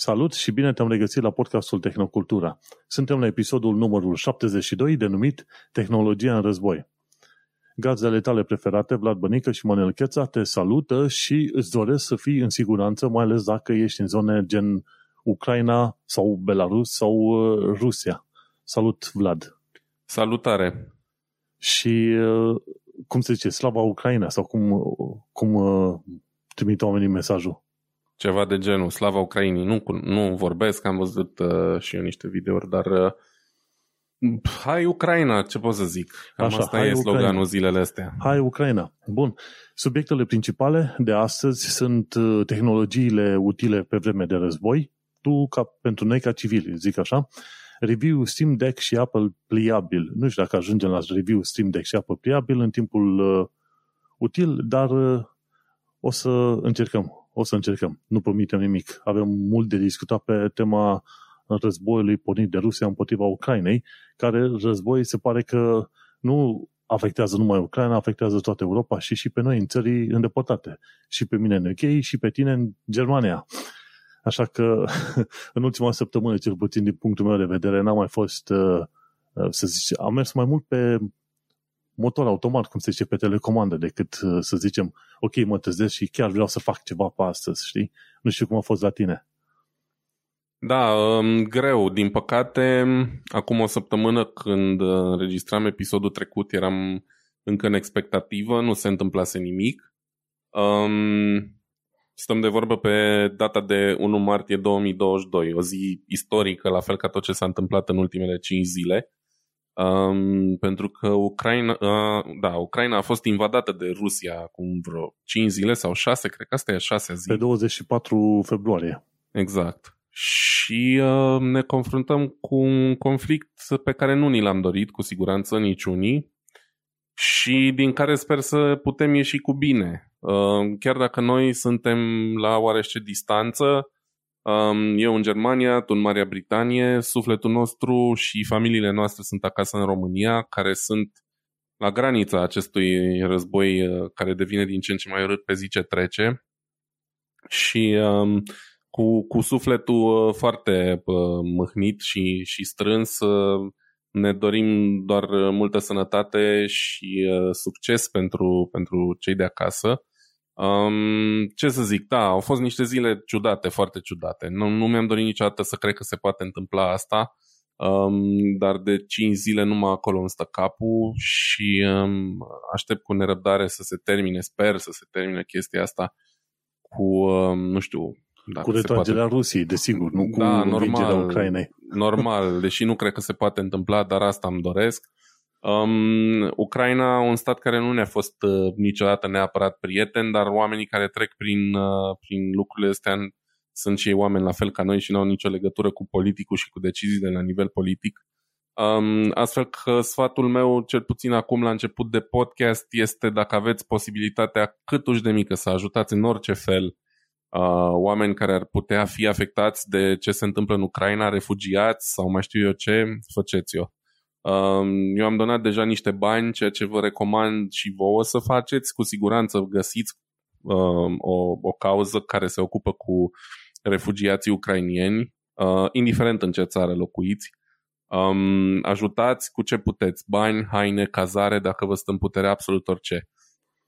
Salut și bine te-am regăsit la podcastul Tehnocultura. Suntem la episodul numărul 72 denumit Tehnologia în război. Gazdele tale preferate, Vlad Bănică și Manel Cheța, te salută și îți doresc să fii în siguranță, mai ales dacă ești în zone gen Ucraina sau Belarus sau uh, Rusia. Salut, Vlad! Salutare! Și uh, cum se zice, slava Ucraina sau cum, cum uh, trimit oamenii mesajul? Ceva de genul, slava Ucrainii. Nu, nu vorbesc, am văzut uh, și eu niște videouri, dar uh, hai Ucraina, ce pot să zic? Cam Așa, asta e sloganul Ucraina. zilele astea. Hai Ucraina. Bun. Subiectele principale de astăzi sunt uh, tehnologiile utile pe vreme de război. Tu, ca, pentru noi ca civili, zic așa, review Steam Deck și Apple pliabil. Nu știu dacă ajungem la review Steam Deck și Apple pliabil în timpul uh, util, dar uh, o să încercăm o să încercăm. Nu promitem nimic. Avem mult de discutat pe tema războiului pornit de Rusia împotriva Ucrainei, care război se pare că nu afectează numai Ucraina, afectează toată Europa și și pe noi în țării îndepărtate. Și pe mine în UK și pe tine în Germania. Așa că în ultima săptămână, cel puțin din punctul meu de vedere, n-am mai fost, uh, uh, să zic, am mers mai mult pe motor automat, cum se zice, pe telecomandă, decât uh, să zicem, ok, mă trezesc și chiar vreau să fac ceva pe astăzi, știi? Nu știu cum a fost la tine. Da, um, greu. Din păcate, acum o săptămână când uh, înregistram episodul trecut, eram încă în expectativă, nu se întâmplase nimic. Um, stăm de vorbă pe data de 1 martie 2022, o zi istorică, la fel ca tot ce s-a întâmplat în ultimele 5 zile. Um, pentru că Ucraina, uh, da, Ucraina a fost invadată de Rusia acum vreo 5 zile sau 6, cred că asta e a 6 zi. Pe 24 februarie. Exact. Și uh, ne confruntăm cu un conflict pe care nu ni l-am dorit, cu siguranță, niciunii, și din care sper să putem ieși cu bine. Uh, chiar dacă noi suntem la oarește distanță, eu în Germania, tu în Marea Britanie, sufletul nostru și familiile noastre sunt acasă în România, care sunt la granița acestui război uh, care devine din ce în ce mai urât pe zi ce trece. Și um, cu, cu sufletul uh, foarte uh, mâhnit și, și strâns uh, ne dorim doar multă sănătate și uh, succes pentru, pentru cei de acasă Um, ce să zic, da, au fost niște zile ciudate, foarte ciudate. Nu, nu mi-am dorit niciodată să cred că se poate întâmpla asta, um, dar de 5 zile numai acolo îmi stă capul și um, aștept cu nerăbdare să se termine, sper să se termine chestia asta cu, um, nu știu, cu retragerea poate... Rusiei, desigur, nu cu da, normal, Ucrainei. Normal, deși nu cred că se poate întâmpla, dar asta îmi doresc. Um, Ucraina, un stat care nu ne-a fost uh, niciodată neapărat prieten, dar oamenii care trec prin, uh, prin lucrurile astea sunt și ei oameni la fel ca noi și nu au nicio legătură cu politicul și cu deciziile la nivel politic. Um, astfel că sfatul meu, cel puțin acum la început de podcast, este dacă aveți posibilitatea cât uși de mică să ajutați în orice fel uh, oameni care ar putea fi afectați de ce se întâmplă în Ucraina, refugiați sau mai știu eu ce, faceți-o. Eu am donat deja niște bani, ceea ce vă recomand și vouă să faceți. Cu siguranță găsiți o, o cauză care se ocupă cu refugiații ucrainieni, uh, indiferent în ce țară locuiți. Um, ajutați cu ce puteți, bani, haine, cazare, dacă vă stă în putere absolut orice.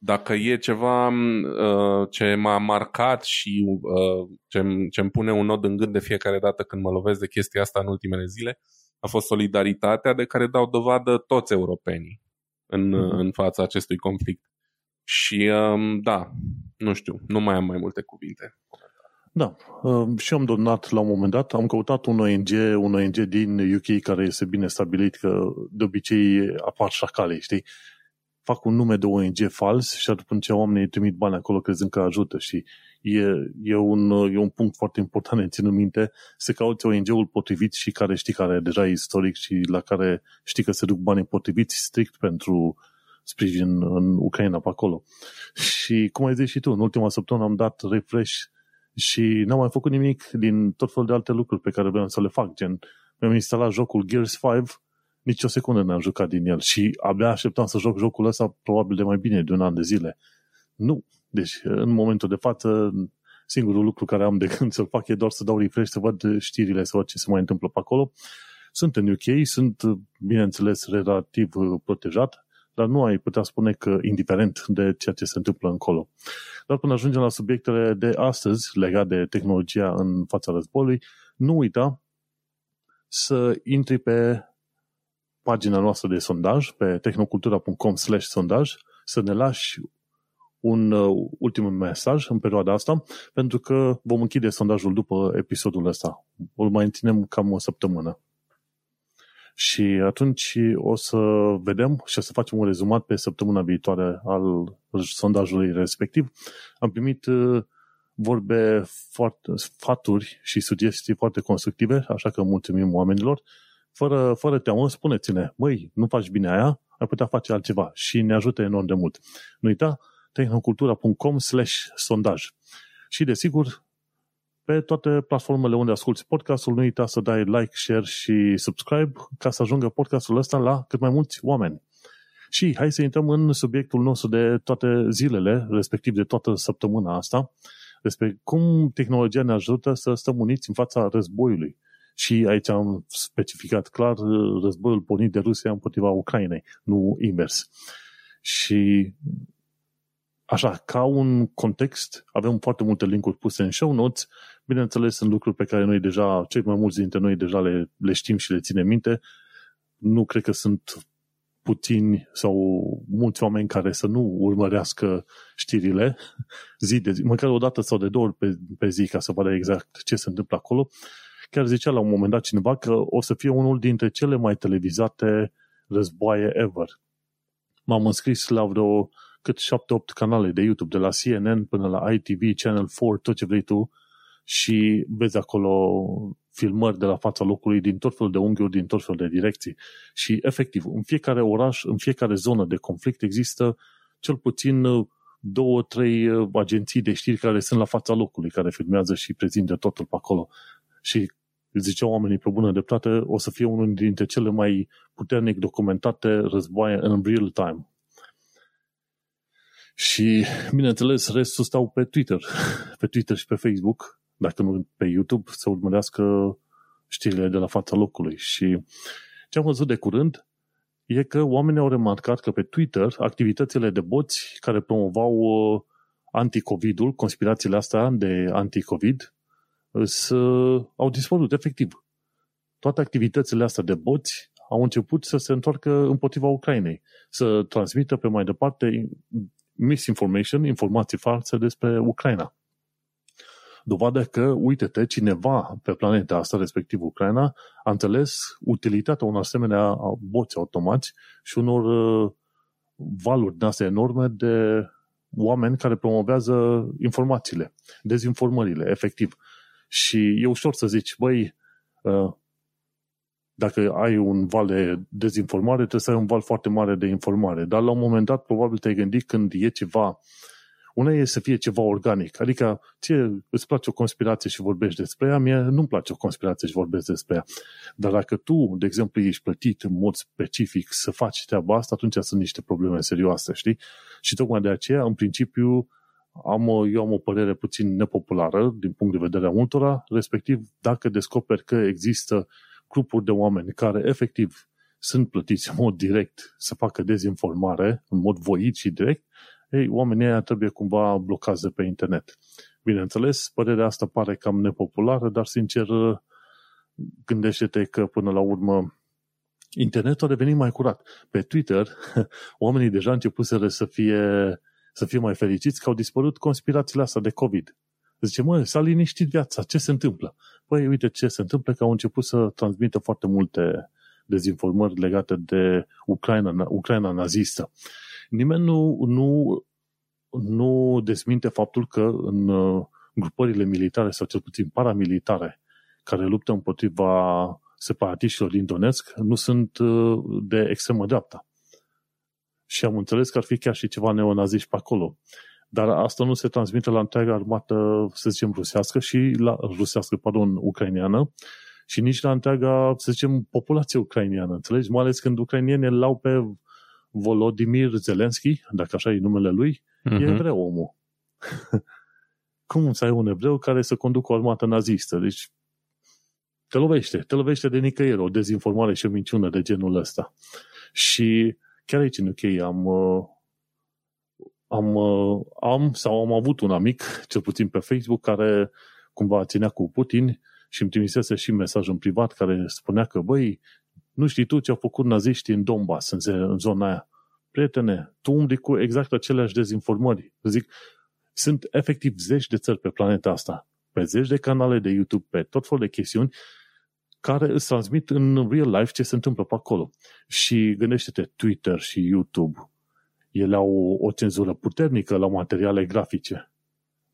Dacă e ceva uh, ce m-a marcat și uh, ce, ce îmi pune un nod în gând de fiecare dată când mă lovesc de chestia asta în ultimele zile, a fost solidaritatea de care dau dovadă toți europenii în, mm-hmm. în fața acestui conflict. Și um, da, nu știu, nu mai am mai multe cuvinte. Da, um, și am donat la un moment dat, am căutat un ONG, un ONG din UK care este bine stabilit, că de obicei apar șacale, știi? Fac un nume de ONG fals și atunci oamenii trimit bani acolo crezând că ajută și e, e, un, e un punct foarte important de ținut minte, să cauți ONG-ul potrivit și care știi care deja e istoric și la care știi că se duc banii potriviți strict pentru sprijin în Ucraina pe acolo. Și cum ai zis și tu, în ultima săptămână am dat refresh și n-am mai făcut nimic din tot felul de alte lucruri pe care vreau să le fac, gen mi-am instalat jocul Gears 5, nici o secundă n-am jucat din el și abia așteptam să joc jocul ăsta probabil de mai bine de un an de zile. Nu, deci, în momentul de față, Singurul lucru care am de gând să-l fac e doar să dau refresh, să văd știrile, să văd ce se mai întâmplă pe acolo. Sunt în UK, sunt, bineînțeles, relativ protejat, dar nu ai putea spune că indiferent de ceea ce se întâmplă încolo. Dar până ajungem la subiectele de astăzi legate de tehnologia în fața războiului, nu uita să intri pe pagina noastră de sondaj, pe tehnocultura.com slash sondaj, să ne lași un uh, ultim mesaj în perioada asta, pentru că vom închide sondajul după episodul ăsta. Îl mai întinem cam o săptămână. Și atunci o să vedem și o să facem un rezumat pe săptămâna viitoare al sondajului respectiv. Am primit uh, vorbe foarte, sfaturi și sugestii foarte constructive, așa că mulțumim oamenilor. Fără, fără teamă, spuneți-ne, măi, nu faci bine aia, ai putea face altceva și ne ajută enorm de mult. Nu uita, tehnocultura.com slash sondaj. Și desigur, pe toate platformele unde asculti podcastul, nu uita să dai like, share și subscribe ca să ajungă podcastul ăsta la cât mai mulți oameni. Și hai să intrăm în subiectul nostru de toate zilele, respectiv de toată săptămâna asta, despre cum tehnologia ne ajută să stăm uniți în fața războiului. Și aici am specificat clar războiul pornit de Rusia împotriva Ucrainei, nu invers. Și așa, ca un context, avem foarte multe linkuri puse în show notes. Bineînțeles, sunt lucruri pe care noi deja, cei mai mulți dintre noi deja le, le știm și le ținem minte. Nu cred că sunt puțini sau mulți oameni care să nu urmărească știrile zi de zi, măcar o dată sau de două ori pe, pe zi ca să vadă exact ce se întâmplă acolo. Chiar zicea la un moment dat cineva că o să fie unul dintre cele mai televizate războaie ever. M-am înscris la vreo cât 7-8 canale de YouTube, de la CNN până la ITV, Channel 4, tot ce vrei tu, și vezi acolo filmări de la fața locului din tot felul de unghiuri, din tot felul de direcții. Și efectiv, în fiecare oraș, în fiecare zonă de conflict există cel puțin uh, două, trei uh, agenții de știri care sunt la fața locului, care filmează și prezintă totul pe acolo. Și ziceau oamenii pe bună dreptate, o să fie unul dintre cele mai puternic documentate războaie în real time. Și, bineînțeles, restul stau pe Twitter, pe Twitter și pe Facebook, dacă nu pe YouTube, să urmărească știrile de la fața locului. Și ce am văzut de curând e că oamenii au remarcat că pe Twitter activitățile de boți care promovau uh, anti-COVID-ul, conspirațiile astea de anti-COVID, au dispărut, efectiv. Toate activitățile astea de boți au început să se întoarcă împotriva Ucrainei, să transmită pe mai departe misinformation, informații false despre Ucraina. Dovadă că, uite-te, cineva pe planeta asta, respectiv Ucraina, a înțeles utilitatea unor asemenea boți automați și unor uh, valuri din astea enorme de oameni care promovează informațiile, dezinformările, efectiv. Și e ușor să zici, băi, uh, dacă ai un val de dezinformare, trebuie să ai un val foarte mare de informare. Dar la un moment dat, probabil te-ai gândit când e ceva, una e să fie ceva organic. Adică, ție îți place o conspirație și vorbești despre ea, mie nu-mi place o conspirație și vorbesc despre ea. Dar dacă tu, de exemplu, ești plătit în mod specific să faci treaba asta, atunci sunt niște probleme serioase, știi? Și tocmai de aceea, în principiu, am o, eu am o părere puțin nepopulară din punct de vedere a multora, respectiv dacă descoperi că există grupuri de oameni care efectiv sunt plătiți în mod direct să facă dezinformare, în mod voit și direct, ei, oamenii ăia trebuie cumva blocați de pe internet. Bineînțeles, părerea asta pare cam nepopulară, dar sincer gândește-te că până la urmă internetul a devenit mai curat. Pe Twitter, oamenii deja început să fie, să fie mai fericiți că au dispărut conspirațiile astea de COVID. Zice, mă, s-a liniștit viața, ce se întâmplă? Păi, uite ce se întâmplă, că au început să transmită foarte multe dezinformări legate de Ucraina, Ucraina nazistă. Nimeni nu, nu, nu desminte faptul că în uh, grupările militare, sau cel puțin paramilitare, care luptă împotriva separatiștilor din Donetsk, nu sunt uh, de extremă dreapta. Și am înțeles că ar fi chiar și ceva neonaziști pe acolo. Dar asta nu se transmite la întreaga armată, să zicem, rusească și la rusească, pardon, ucraineană și nici la întreaga, să zicem, populație ucrainiană, înțelegi? Mai ales când ucrainienii îl lau pe Volodymyr Zelensky, dacă așa e numele lui, uh-huh. e mhm. evreu omul. cum să ai un evreu care să conducă o armată nazistă? Deci te lovește, te lovește de nicăieri, o dezinformare și o minciună de genul ăsta. Și chiar aici în UK am, uh, am, uh, am sau am avut un amic, cel puțin pe Facebook, care cumva ținea cu Putin și îmi trimisese și mesaj în privat care spunea că, băi, nu știi tu ce au făcut naziștii în Donbass, în, în zona aia. Prietene, tu umbli cu exact aceleași dezinformări. Zic, sunt efectiv zeci de țări pe planeta asta, pe zeci de canale de YouTube, pe tot felul de chestiuni care îți transmit în real life ce se întâmplă pe acolo. Și gândește-te, Twitter și YouTube, ele au o cenzură puternică la materiale grafice.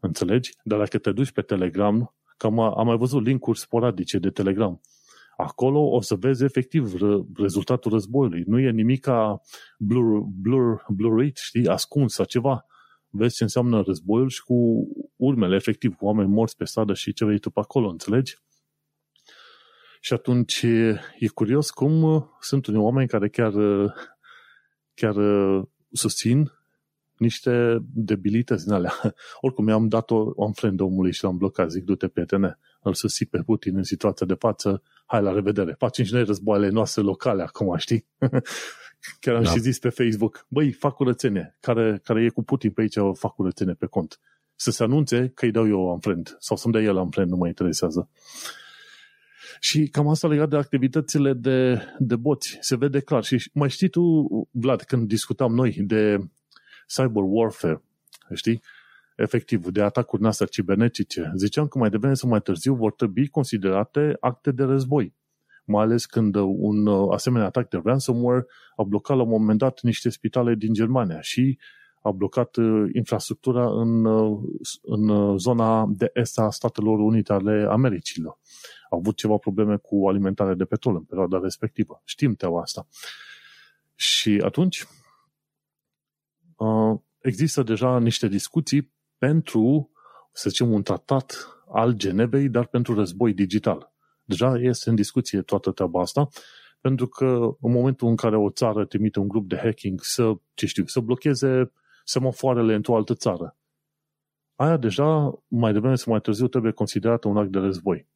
Înțelegi? Dar dacă te duci pe Telegram, cam am mai văzut linkuri sporadice de Telegram. Acolo o să vezi efectiv rezultatul războiului. Nu e nimic ca blur, blur, blurrit, știi, ascuns sau ceva. Vezi ce înseamnă războiul și cu urmele, efectiv, cu oameni morți pe stradă și ce vrei tu pe acolo, înțelegi? Și atunci e curios cum uh, sunt unii oameni care chiar, uh, chiar uh, susțin niște debilități din alea. Oricum, i-am dat-o un friend omului și l-am blocat. Zic, du-te, prietene, îl susții pe Putin în situația de față, hai la revedere. Facem și noi războaiele noastre locale acum, știi? Chiar am da. și zis pe Facebook, băi, fac curățenie, care, care e cu Putin pe aici, fac curățenie pe cont. Să se anunțe că îi dau eu am friend, sau să-mi dea el am friend, nu mă interesează. Și cam asta legat de activitățile de, de boți. Se vede clar. Și mai știi tu, Vlad, când discutam noi de cyber warfare, știi? Efectiv, de atacuri noastre cibernetice, ziceam că mai devreme sau mai târziu vor trebui considerate acte de război. Mai ales când un asemenea atac de ransomware a blocat la un moment dat niște spitale din Germania și a blocat uh, infrastructura în, uh, în zona de est a Statelor Unite ale Americilor au avut ceva probleme cu alimentarea de petrol în perioada respectivă. Știm teoria asta. Și atunci uh, există deja niște discuții pentru, să zicem, un tratat al Genevei, dar pentru război digital. Deja este în discuție toată treaba asta, pentru că în momentul în care o țară trimite un grup de hacking să, ce știu, să blocheze semafoarele într-o altă țară, aia deja, mai devreme sau mai târziu, trebuie considerată un act de război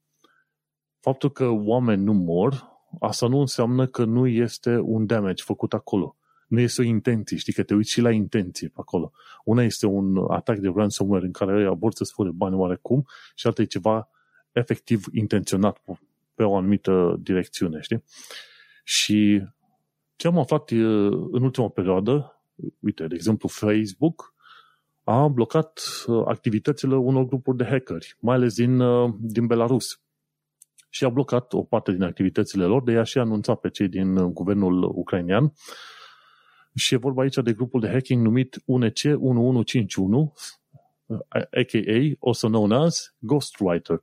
faptul că oameni nu mor, asta nu înseamnă că nu este un damage făcut acolo. Nu este o intenție, știi, că te uiți și la intenție pe acolo. Una este un atac de ransomware în care abord să-ți fure bani oarecum și alta e ceva efectiv intenționat pe o anumită direcțiune, știi? Și ce am aflat în ultima perioadă, uite, de exemplu, Facebook a blocat activitățile unor grupuri de hackeri, mai ales din, din Belarus și a blocat o parte din activitățile lor, de ea și a anunțat pe cei din uh, guvernul ucrainean. Și e vorba aici de grupul de hacking numit UNC1151, a.k.a. also known as Ghostwriter.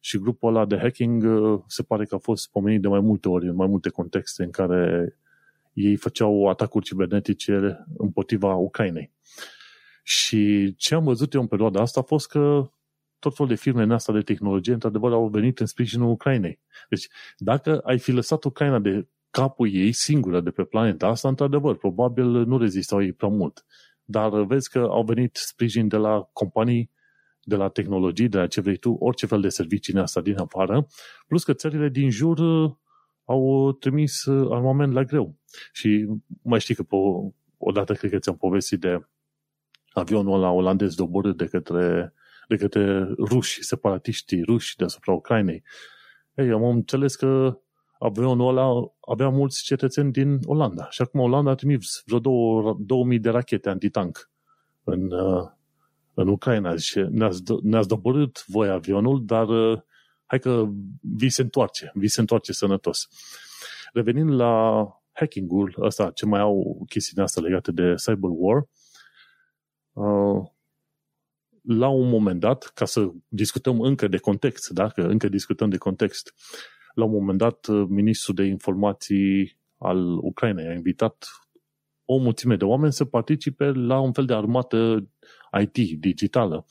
Și grupul ăla de hacking uh, se pare că a fost pomenit de mai multe ori, în mai multe contexte în care ei făceau atacuri cibernetice împotriva Ucrainei. Și ce am văzut eu în perioada asta a fost că tot felul de firme în asta de tehnologie, într-adevăr, au venit în sprijinul Ucrainei. Deci, dacă ai fi lăsat Ucraina de capul ei singură de pe planeta asta, într-adevăr, probabil nu rezistau ei prea mult. Dar vezi că au venit sprijin de la companii, de la tehnologii, de la ce vrei tu, orice fel de servicii în asta din afară, plus că țările din jur uh, au trimis uh, armament la greu. Și mai știi că po- odată cred că ți-am povestit de avionul ăla olandez doborât de către de către ruși, separatiștii ruși deasupra Ucrainei. Ei, am înțeles că avionul ăla avea mulți cetățeni din Olanda și acum Olanda a trimis vreo două, 2000 de rachete antitank în, uh, în Ucraina. Zice, ne-ați, ne-ați doborât voi avionul, dar uh, hai că vi se întoarce, vi se întoarce sănătos. Revenind la hacking-ul ăsta, ce mai au chestiile astea legate de cyber war, uh, la un moment dat, ca să discutăm încă de context, dacă încă discutăm de context, la un moment dat, ministrul de informații al Ucrainei a invitat o mulțime de oameni să participe la un fel de armată IT digitală.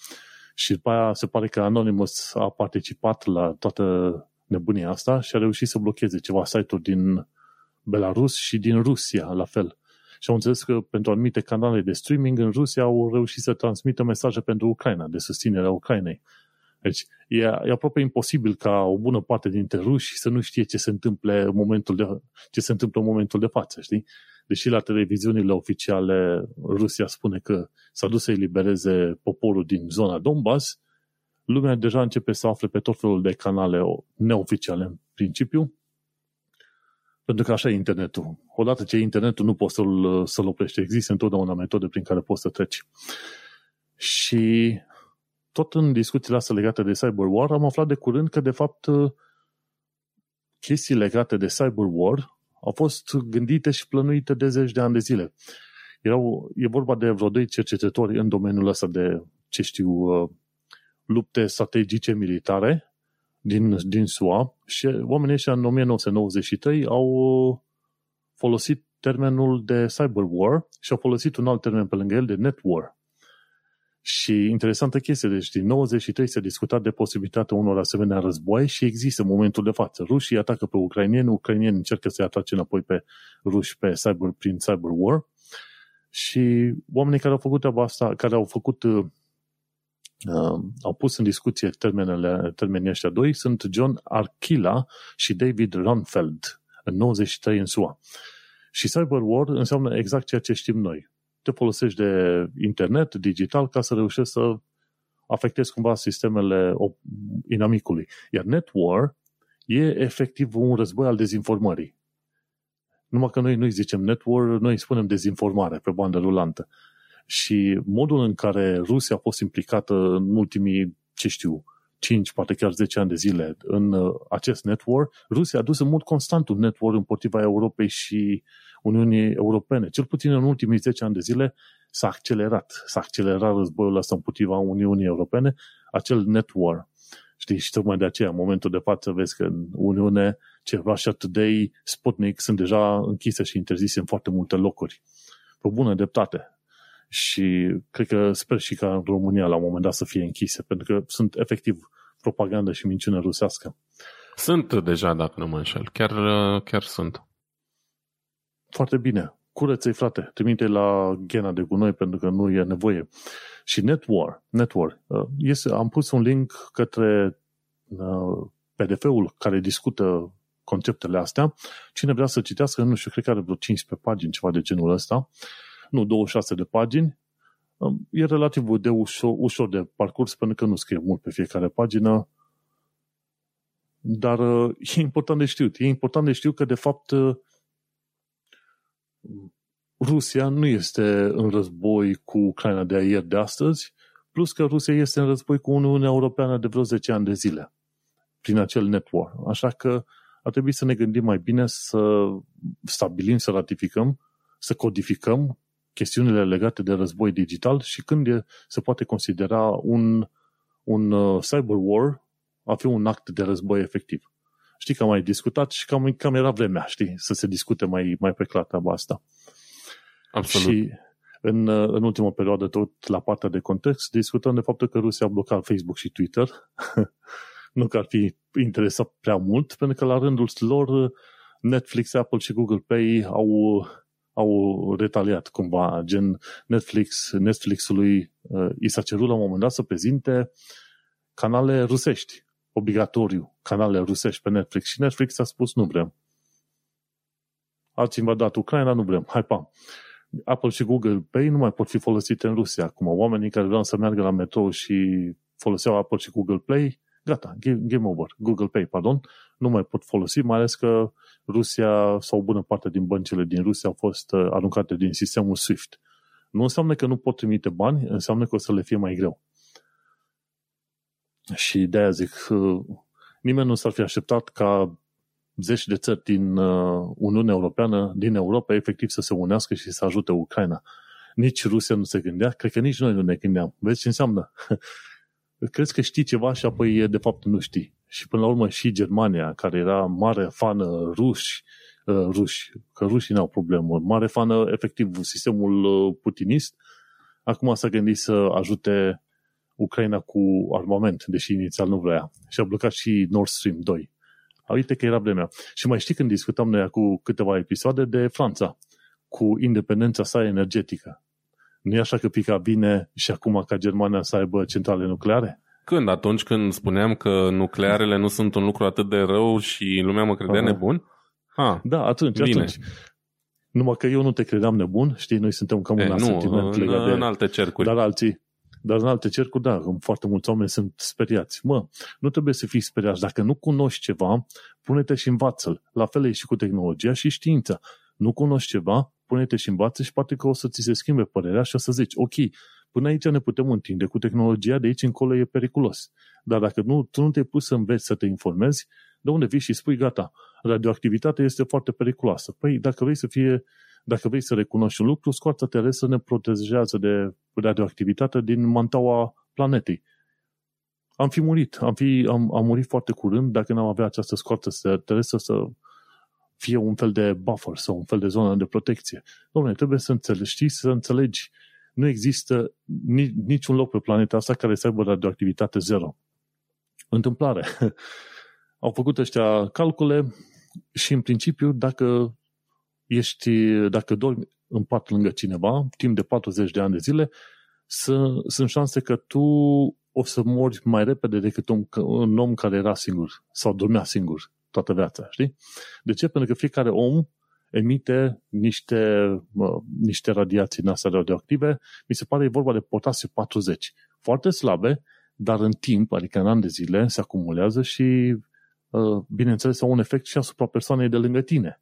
Și după aia se pare că Anonymous a participat la toată nebunia asta și a reușit să blocheze ceva site-uri din Belarus și din Rusia, la fel. Și au înțeles că pentru anumite canale de streaming în Rusia au reușit să transmită mesaje pentru Ucraina, de susținere a Ucrainei. Deci e, e aproape imposibil ca o bună parte dintre ruși să nu știe ce se întâmplă în momentul de, ce se întâmplă în momentul de față, știi? Deși la televiziunile oficiale Rusia spune că s-a dus să elibereze poporul din zona Donbass, lumea deja începe să afle pe tot felul de canale neoficiale în principiu, pentru că așa e internetul. Odată ce e internetul, nu poți să-l, să-l oprești. Există întotdeauna metode prin care poți să treci. Și tot în discuțiile astea legate de cyberwar, am aflat de curând că, de fapt, chestii legate de cyberwar au fost gândite și plănuite de zeci de ani de zile. Erau, e vorba de vreo doi cercetători în domeniul ăsta de, ce știu, lupte strategice militare din, din SUA și oamenii ăștia în 1993 au folosit termenul de cyberwar și au folosit un alt termen pe lângă el de netwar. Și interesantă chestie, deci din 93 se discuta de posibilitatea unor asemenea război și există în momentul de față. Rușii atacă pe ucrainieni, ucrainieni încercă să-i atace înapoi pe ruși pe cyber, prin cyberwar și oamenii care au făcut treaba asta, care au făcut uh, au pus în discuție termenele, termenii ăștia doi sunt John Arkila și David Runfeld în 93 în SUA. Și cyberwar înseamnă exact ceea ce știm noi te folosești de internet digital ca să reușești să afectezi cumva sistemele inamicului. Iar netwar e efectiv un război al dezinformării. Numai că noi nu-i zicem netwar, noi îi spunem dezinformare pe bandă rulantă. Și modul în care Rusia a fost implicată în ultimii, ce știu, 5, poate chiar 10 ani de zile în uh, acest network, Rusia a dus în mod constant un network împotriva Europei și Uniunii Europene. Cel puțin în ultimii 10 ani de zile s-a accelerat. S-a accelerat războiul ăsta împotriva Uniunii Europene, acel network. Știi, și tocmai de aceea, în momentul de față, vezi că în Uniune, ce Russia Today, Sputnik sunt deja închise și interzise în foarte multe locuri. Pe bună dreptate. Și cred că sper și ca în România la un moment dat să fie închise, pentru că sunt efectiv propagandă și minciună rusească. Sunt deja, dacă nu mă înșel. Chiar, chiar sunt. Foarte bine. Curăță-i, frate. Trimite la Ghena de gunoi pentru că nu e nevoie. Și Netwar. Netwar. Uh, este, am pus un link către uh, PDF-ul care discută conceptele astea. Cine vrea să citească, nu știu, cred că are vreo 15 pagini, ceva de genul ăsta. Nu, 26 de pagini. Um, e relativ de ușor, ușor de parcurs pentru că nu scrie mult pe fiecare pagină. Dar uh, e important de știut. E important de știut că, de fapt, Rusia nu este în război cu Ucraina de ieri de astăzi, plus că Rusia este în război cu Uniunea Europeană de vreo 10 ani de zile, prin acel network. Așa că ar trebui să ne gândim mai bine să stabilim, să ratificăm, să codificăm chestiunile legate de război digital și când e, se poate considera un, un uh, cyber war a fi un act de război efectiv. Știi că am mai discutat și cam, cam era vremea, știi, să se discute mai, mai pe clar treaba asta. Absolut. Și în, în ultima perioadă, tot la partea de context, discutăm de faptul că Rusia a blocat Facebook și Twitter. nu că ar fi interesat prea mult, pentru că la rândul lor Netflix, Apple și Google Pay au, au retaliat cumva, gen Netflix, Netflix-ului uh, i s-a cerut la un moment dat să prezinte canale rusești obligatoriu canale rusești pe Netflix și Netflix a spus nu vrem. Ați invadat Ucraina, nu vrem. Hai, pa. Apple și Google Pay nu mai pot fi folosite în Rusia. Acum, oamenii care vreau să meargă la metro și foloseau Apple și Google Play, gata, game over. Google Pay, pardon, nu mai pot folosi, mai ales că Rusia sau o bună parte din băncile din Rusia au fost uh, aruncate din sistemul SWIFT. Nu înseamnă că nu pot trimite bani, înseamnă că o să le fie mai greu. Și de-aia zic, nimeni nu s-ar fi așteptat ca zeci de țări din uh, Uniunea Europeană, din Europa, efectiv să se unească și să ajute Ucraina. Nici Rusia nu se gândea, cred că nici noi nu ne gândeam. Vezi ce înseamnă? Crezi că știi ceva și apoi de fapt nu știi. Și până la urmă și Germania, care era mare fană ruși, uh, ruși, că rușii n-au problemă, mare fană efectiv sistemul uh, putinist, acum s-a gândit să ajute Ucraina cu armament, deși inițial nu vrea. Și a blocat și Nord Stream 2. Uite că era vremea. Și mai știi când discutam noi cu câteva episoade de Franța, cu independența sa energetică. Nu e așa că pica bine și acum ca Germania să aibă centrale nucleare? Când? Atunci când spuneam că nuclearele nu sunt un lucru atât de rău și lumea mă credea Aha. nebun? Ah, da, atunci, bine. atunci. Numai că eu nu te credeam nebun, știi, noi suntem cam un sentiment în, legat de... în alte cercuri. Dar alții, dar în alte cercuri, da, foarte mulți oameni sunt speriați. Mă, nu trebuie să fii speriați. Dacă nu cunoști ceva, pune-te și învață-l. La fel e și cu tehnologia și știința. Nu cunoști ceva, pune-te și învață și poate că o să ți se schimbe părerea și o să zici, ok, până aici ne putem întinde cu tehnologia, de aici încolo e periculos. Dar dacă nu, tu nu te-ai pus să înveți să te informezi, de unde vii și spui, gata, radioactivitatea este foarte periculoasă. Păi, dacă vrei să fie, dacă vrei să recunoști un lucru, scoarță terestră ne protejează de radioactivitate din mantaua planetei. Am fi murit, am, fi, am, am murit foarte curând dacă n-am avea această scoarță terestră să fie un fel de buffer sau un fel de zonă de protecție. Dom'le, trebuie să înțelegi, știi, să înțelegi. Nu există niciun loc pe planeta asta care să aibă radioactivitate zero. Întâmplare. Au făcut ăștia calcule și în principiu dacă ești, dacă dormi în pat lângă cineva, timp de 40 de ani de zile, să, sunt șanse că tu o să mori mai repede decât un, un om care era singur sau dormea singur toată viața, știi? De ce? Pentru că fiecare om emite niște, uh, niște radiații în astea radioactive, mi se pare e vorba de potasiu 40. Foarte slabe, dar în timp, adică în ani de zile, se acumulează și, uh, bineînțeles, au un efect și asupra persoanei de lângă tine.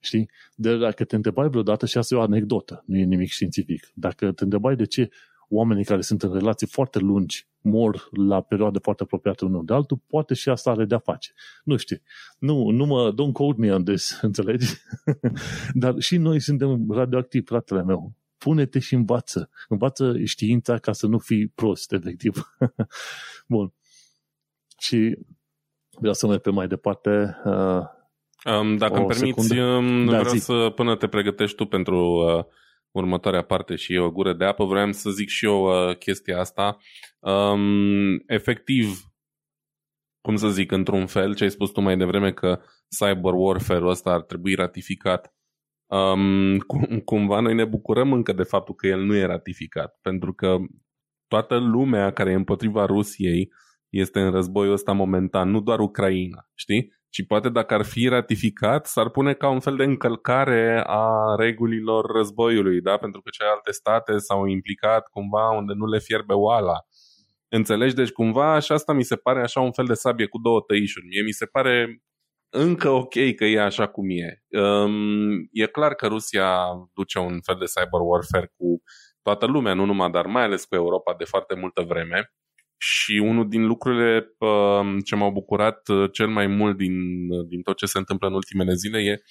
Știi? De dacă te întrebai vreodată, și asta e o anecdotă, nu e nimic științific, dacă te întrebai de ce oamenii care sunt în relații foarte lungi mor la perioade foarte apropiate unul de altul, poate și asta are de-a face. Nu știu. Nu, nu mă, don't quote me on this, înțelegi? Dar și noi suntem radioactivi, fratele meu. Pune-te și învață. Învață știința ca să nu fii prost, efectiv. Bun. Și vreau să merg pe mai departe. Uh, um, dacă îmi permiți, um, da, vreau zi. să, până te pregătești tu pentru uh, următoarea parte și e o gură de apă, vreau să zic și eu uh, chestia asta. Um, efectiv, cum să zic, într-un fel, ce ai spus tu mai devreme că cyber warfare-ul ăsta ar trebui ratificat. Um, cum, cumva noi ne bucurăm încă de faptul că el nu e ratificat, pentru că toată lumea care e împotriva Rusiei este în războiul ăsta momentan, nu doar Ucraina, știi? Ci poate dacă ar fi ratificat, s-ar pune ca un fel de încălcare a regulilor războiului, da? pentru că celelalte state s-au implicat cumva unde nu le fierbe oala. Înțelegi? Deci cumva și asta mi se pare așa un fel de sabie cu două tăișuri. Mie mi se pare încă ok că e așa cum e. Um, e clar că Rusia duce un fel de cyber warfare cu toată lumea, nu numai, dar mai ales cu Europa de foarte multă vreme. Și unul din lucrurile uh, ce m-au bucurat uh, cel mai mult din, uh, din tot ce se întâmplă în ultimele zile e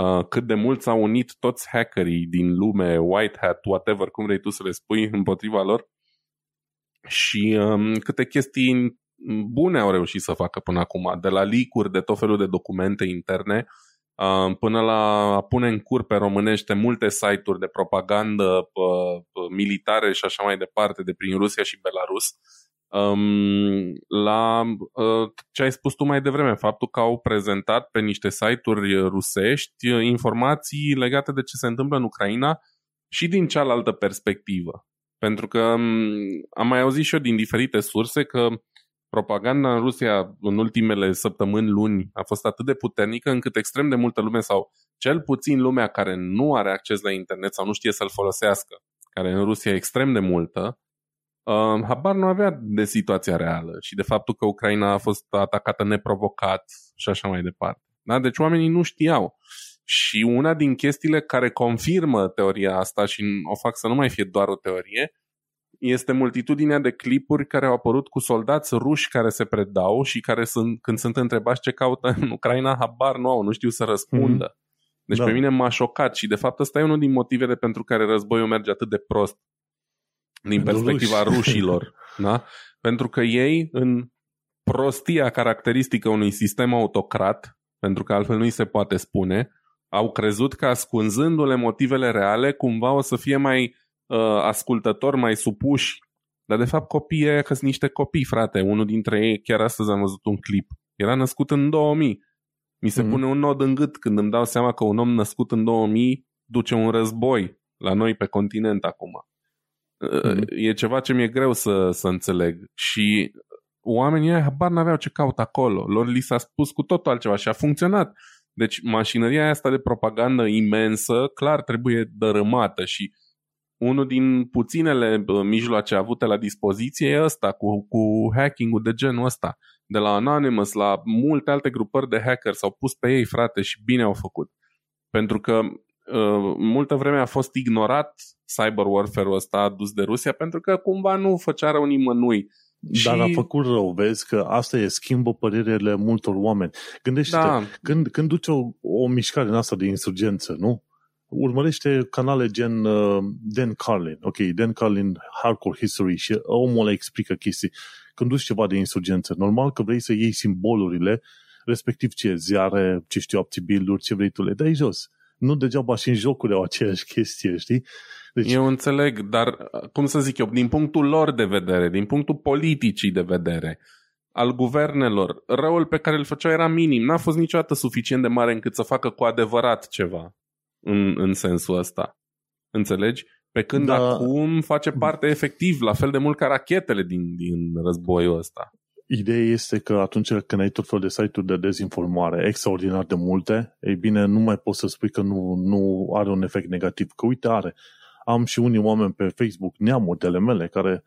uh, cât de mult s-au unit toți hackerii din lume, white hat, whatever, cum vrei tu să le spui, împotriva lor. Și um, câte chestii bune au reușit să facă până acum, de la leak de tot felul de documente interne, uh, până la a pune în cur pe românește multe site-uri de propagandă uh, militare și așa mai departe de prin Rusia și Belarus, um, la uh, ce ai spus tu mai devreme, faptul că au prezentat pe niște site-uri rusești uh, informații legate de ce se întâmplă în Ucraina și din cealaltă perspectivă. Pentru că um, am mai auzit și eu din diferite surse că propaganda în Rusia în ultimele săptămâni, luni, a fost atât de puternică încât extrem de multă lume sau cel puțin lumea care nu are acces la internet sau nu știe să-l folosească, care în Rusia e extrem de multă, uh, habar nu avea de situația reală și de faptul că Ucraina a fost atacată neprovocat și așa mai departe. Da? Deci oamenii nu știau. Și una din chestiile care confirmă teoria asta și o fac să nu mai fie doar o teorie, este multitudinea de clipuri care au apărut cu soldați ruși care se predau și care sunt, când sunt întrebați ce caută în Ucraina, habar nu au, nu știu să răspundă. Mm-hmm. Deci da. pe mine m-a șocat și de fapt ăsta e unul din motivele pentru care războiul merge atât de prost din perspectiva Ruși. rușilor. Da? Pentru că ei, în prostia caracteristică unui sistem autocrat, pentru că altfel nu îi se poate spune, au crezut că ascunzându-le motivele reale, cumva o să fie mai uh, ascultători, mai supuși. Dar de fapt copiii ăia că sunt niște copii, frate. Unul dintre ei, chiar astăzi am văzut un clip, era născut în 2000. Mi se mm-hmm. pune un nod în gât când îmi dau seama că un om născut în 2000 duce un război la noi pe continent acum. Mm-hmm. E ceva ce mi-e greu să, să înțeleg. Și oamenii ăia habar n-aveau ce caut acolo. Lor li s-a spus cu totul altceva și a funcționat. Deci mașinăria asta de propagandă imensă clar trebuie dărâmată și unul din puținele mijloace avute la dispoziție e ăsta, cu, cu hacking-ul de genul ăsta. De la Anonymous la multe alte grupări de hacker s-au pus pe ei, frate, și bine au făcut. Pentru că uh, multă vreme a fost ignorat cyber warfare-ul ăsta adus de Rusia pentru că cumva nu făcea rău nimănui. Dar și... a făcut rău, vezi că asta e, schimbă părerile multor oameni. Gândește-te, da. când, când duci o, o mișcare în asta de insurgență, nu? urmărește canale gen uh, Dan Carlin, ok, Dan Carlin Hardcore History și omul ăla explică chestii. Când duci ceva de insurgență, normal că vrei să iei simbolurile, respectiv ce ziare, ce știu, opții build ce vrei tu, le dai jos. Nu degeaba și în jocuri au aceeași chestie, știi? Deci... Eu înțeleg, dar cum să zic eu, din punctul lor de vedere, din punctul politicii de vedere, al guvernelor, răul pe care îl făceau era minim, n-a fost niciodată suficient de mare încât să facă cu adevărat ceva în, în sensul ăsta. Înțelegi? Pe când da. acum face parte efectiv, la fel de mult ca rachetele din, din războiul ăsta. Ideea este că atunci când ai tot felul de site-uri de dezinformare extraordinar de multe, ei bine, nu mai poți să spui că nu, nu are un efect negativ. Că uite, are. Am și unii oameni pe Facebook, neamutele mele, care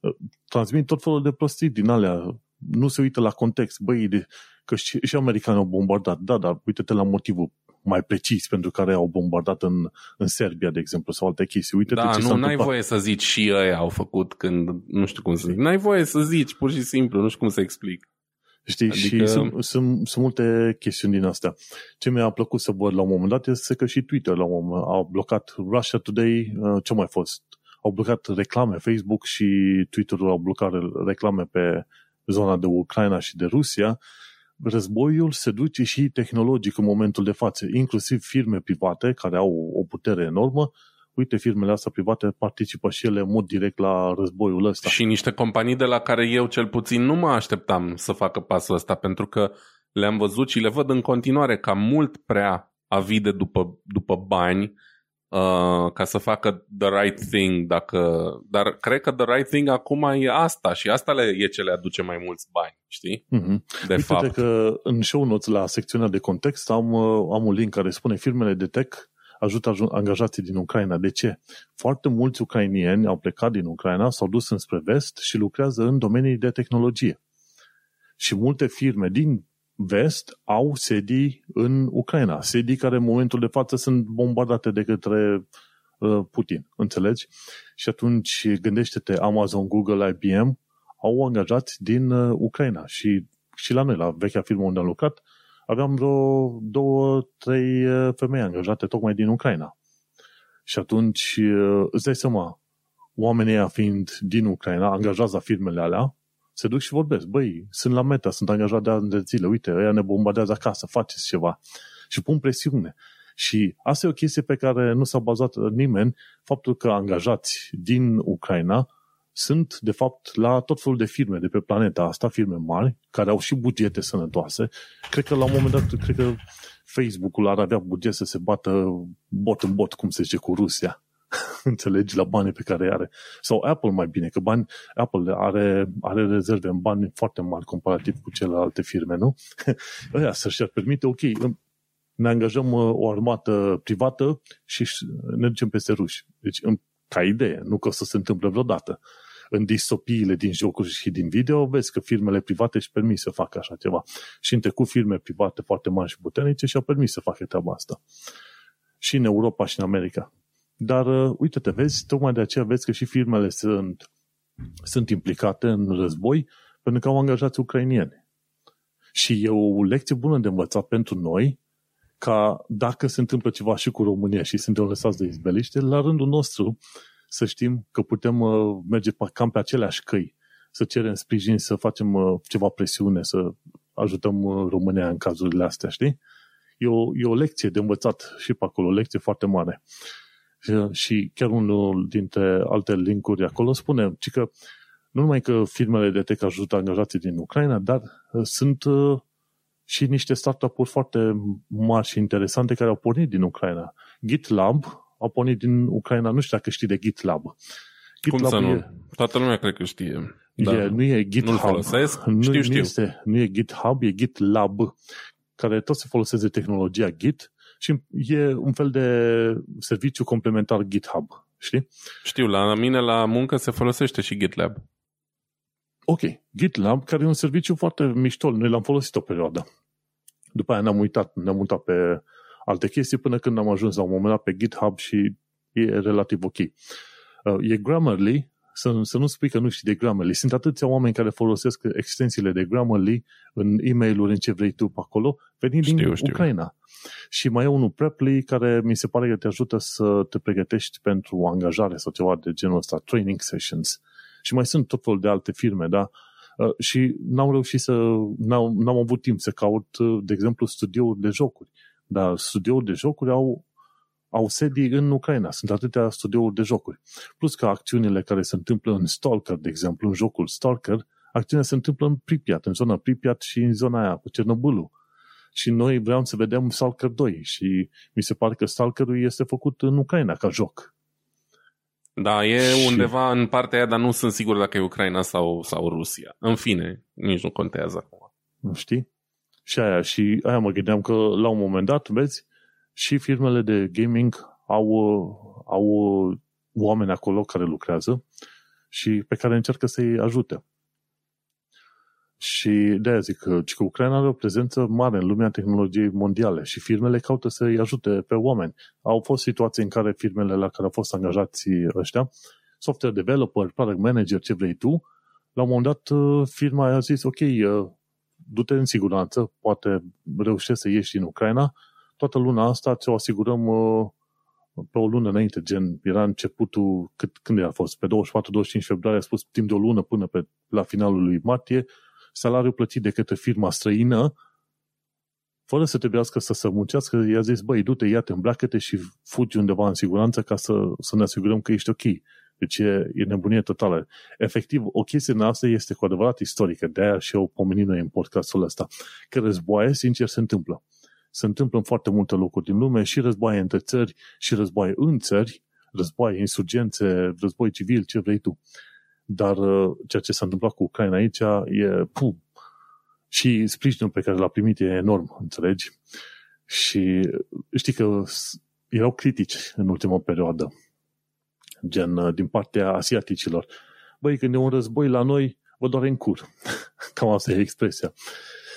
uh, transmit tot felul de prostii din alea. Nu se uită la context. Băi, de, că și, și americanii au bombardat. Da, dar uite-te la motivul mai precis pentru care au bombardat în, în Serbia, de exemplu, sau alte chestii. Uite da, ce nu, n-ai voie să zici și ei au făcut când, nu știu cum să zic, n-ai voie să zici, pur și simplu, nu știu cum să explic. Știi, adică... și sunt, sunt, sunt multe chestiuni din astea. Ce mi-a plăcut să văd la un moment dat este că și Twitter la un moment a blocat Russia Today, uh, ce mai fost? Au blocat reclame, Facebook și Twitter-ul au blocat reclame pe zona de Ucraina și de Rusia războiul se duce și tehnologic în momentul de față, inclusiv firme private care au o putere enormă, uite, firmele astea private participă și ele în mod direct la războiul ăsta. Și niște companii de la care eu cel puțin nu mă așteptam să facă pasul ăsta, pentru că le-am văzut și le văd în continuare ca mult prea avide după, după bani uh, ca să facă the right thing, dacă... dar cred că the right thing acum e asta și asta le, e ce le aduce mai mulți bani, știi? Mm-hmm. De Uite fapt. că în show notes la secțiunea de context am, uh, am un link care spune firmele de tech ajută angajații din Ucraina. De ce? Foarte mulți ucrainieni au plecat din Ucraina, s-au dus înspre vest și lucrează în domenii de tehnologie. Și multe firme din vest au sedii în Ucraina, sedii care în momentul de față sunt bombardate de către uh, Putin, înțelegi? Și atunci gândește-te, Amazon, Google, IBM au angajați din uh, Ucraina și, și la noi, la vechea firmă unde am lucrat, aveam vreo două, trei uh, femei angajate tocmai din Ucraina. Și atunci îți dai seama, oamenii ăia fiind din Ucraina, angajați la firmele alea, se duc și vorbesc. Băi, sunt la meta, sunt angajat de ani de zile, uite, ăia ne bombardează acasă, faceți ceva. Și pun presiune. Și asta e o chestie pe care nu s-a bazat nimeni, faptul că angajați din Ucraina sunt, de fapt, la tot felul de firme de pe planeta asta, firme mari, care au și bugete sănătoase. Cred că la un moment dat, cred că Facebook-ul ar avea buget să se bată bot în bot, cum se zice, cu Rusia. înțelegi, la banii pe care are. Sau Apple mai bine, că bani, Apple are, are rezerve în bani foarte mari comparativ cu celelalte firme, nu? Aia să-și permite, ok, ne angajăm uh, o armată privată și ne ducem peste ruși. Deci, ca idee, nu că o să se întâmple vreodată. În distopiile din jocuri și din video, vezi că firmele private își permit să facă așa ceva. Și în trecut firme private foarte mari și puternice și-au permis să facă treaba asta. Și în Europa și în America. Dar uh, uite-te, vezi, tocmai de aceea vezi că și firmele sunt, sunt implicate în război pentru că au angajați ucrainieni. Și e o lecție bună de învățat pentru noi ca dacă se întâmplă ceva și cu România și suntem lăsați de izbeliște, la rândul nostru să știm că putem uh, merge cam pe aceleași căi, să cerem sprijin, să facem uh, ceva presiune, să ajutăm uh, România în cazurile astea, știi? E o, e o lecție de învățat și pe acolo, o lecție foarte mare și chiar unul dintre alte linkuri acolo spune că nu numai că firmele de tech ajută angajații din Ucraina, dar uh, sunt uh, și niște startup-uri foarte mari și interesante care au pornit din Ucraina. GitLab a pornit din Ucraina. Nu știu dacă știi de GitLab. GitLab Cum să nu? E, Toată lumea cred că știe. Da. E, nu e GitHub. Nu-l folosesc? Nu, știu, știu. Nu, este, nu e GitHub, e GitLab, care tot se folosește tehnologia Git și e un fel de serviciu complementar GitHub. Știi? Știu, la mine la muncă se folosește și GitLab. Ok, GitLab, care e un serviciu foarte mișto, noi l-am folosit o perioadă. După aia ne-am uitat, ne-am uitat pe alte chestii până când am ajuns la un moment dat pe GitHub și e relativ ok. Uh, e Grammarly, să, să nu spui că nu știi de Grammarly. Sunt atâția oameni care folosesc extensiile de Grammarly în e mail în ce vrei tu pe acolo, venind știu, din știu. Ucraina. Și mai e unul Preply care mi se pare că te ajută să te pregătești pentru angajare sau ceva de genul ăsta, training sessions. Și mai sunt tot felul de alte firme, da? Uh, și n-am reușit să, n-am, n-am avut timp să caut, uh, de exemplu, studiouri de jocuri. Dar studiouri de jocuri au au sedii în Ucraina. Sunt atâtea studiouri de jocuri. Plus că acțiunile care se întâmplă în Stalker, de exemplu, în jocul Stalker, acțiunile se întâmplă în Pripyat, în zona Pripyat și în zona aia cu Cernobâlul. Și noi vreau să vedem Stalker 2 și mi se pare că Stalkerul este făcut în Ucraina ca joc. Da, e și... undeva în partea aia, dar nu sunt sigur dacă e Ucraina sau, sau Rusia. În fine, nici nu contează acum. Nu știi? Și aia, și aia mă gândeam că la un moment dat, vezi, și firmele de gaming au, au oameni acolo care lucrează și pe care încearcă să-i ajute. Și de aia zic că, că Ucraina are o prezență mare în lumea tehnologiei mondiale și firmele caută să-i ajute pe oameni. Au fost situații în care firmele la care au fost angajați ăștia, software developer, product manager, ce vrei tu, la un moment dat firma a zis, ok, du-te în siguranță, poate reușești să ieși din Ucraina, toată luna asta ți-o asigurăm uh, pe o lună înainte, gen, era începutul, cât, când a fost, pe 24-25 februarie, a spus timp de o lună până pe, la finalul lui martie, salariul plătit de către firma străină, fără să trebuiască să se muncească, i-a zis, băi, du-te, ia-te, îmbleacă-te și fugi undeva în siguranță ca să, să ne asigurăm că ești ok. Deci e, e nebunie totală. Efectiv, o chestie noastră este cu adevărat istorică, de-aia și o pomenim noi în podcastul ăsta, că războaie, sincer, se întâmplă se întâmplă în foarte multe locuri din lume și războaie între țări și războaie în țări, războaie, insurgențe, război civil, ce vrei tu. Dar uh, ceea ce s-a întâmplat cu Ucraina aici e pum. Și sprijinul pe care l-a primit e enorm, înțelegi? Și știi că erau critici în ultima perioadă, gen uh, din partea asiaticilor. Băi, când e un război la noi, vă doare în cur. Cam asta e expresia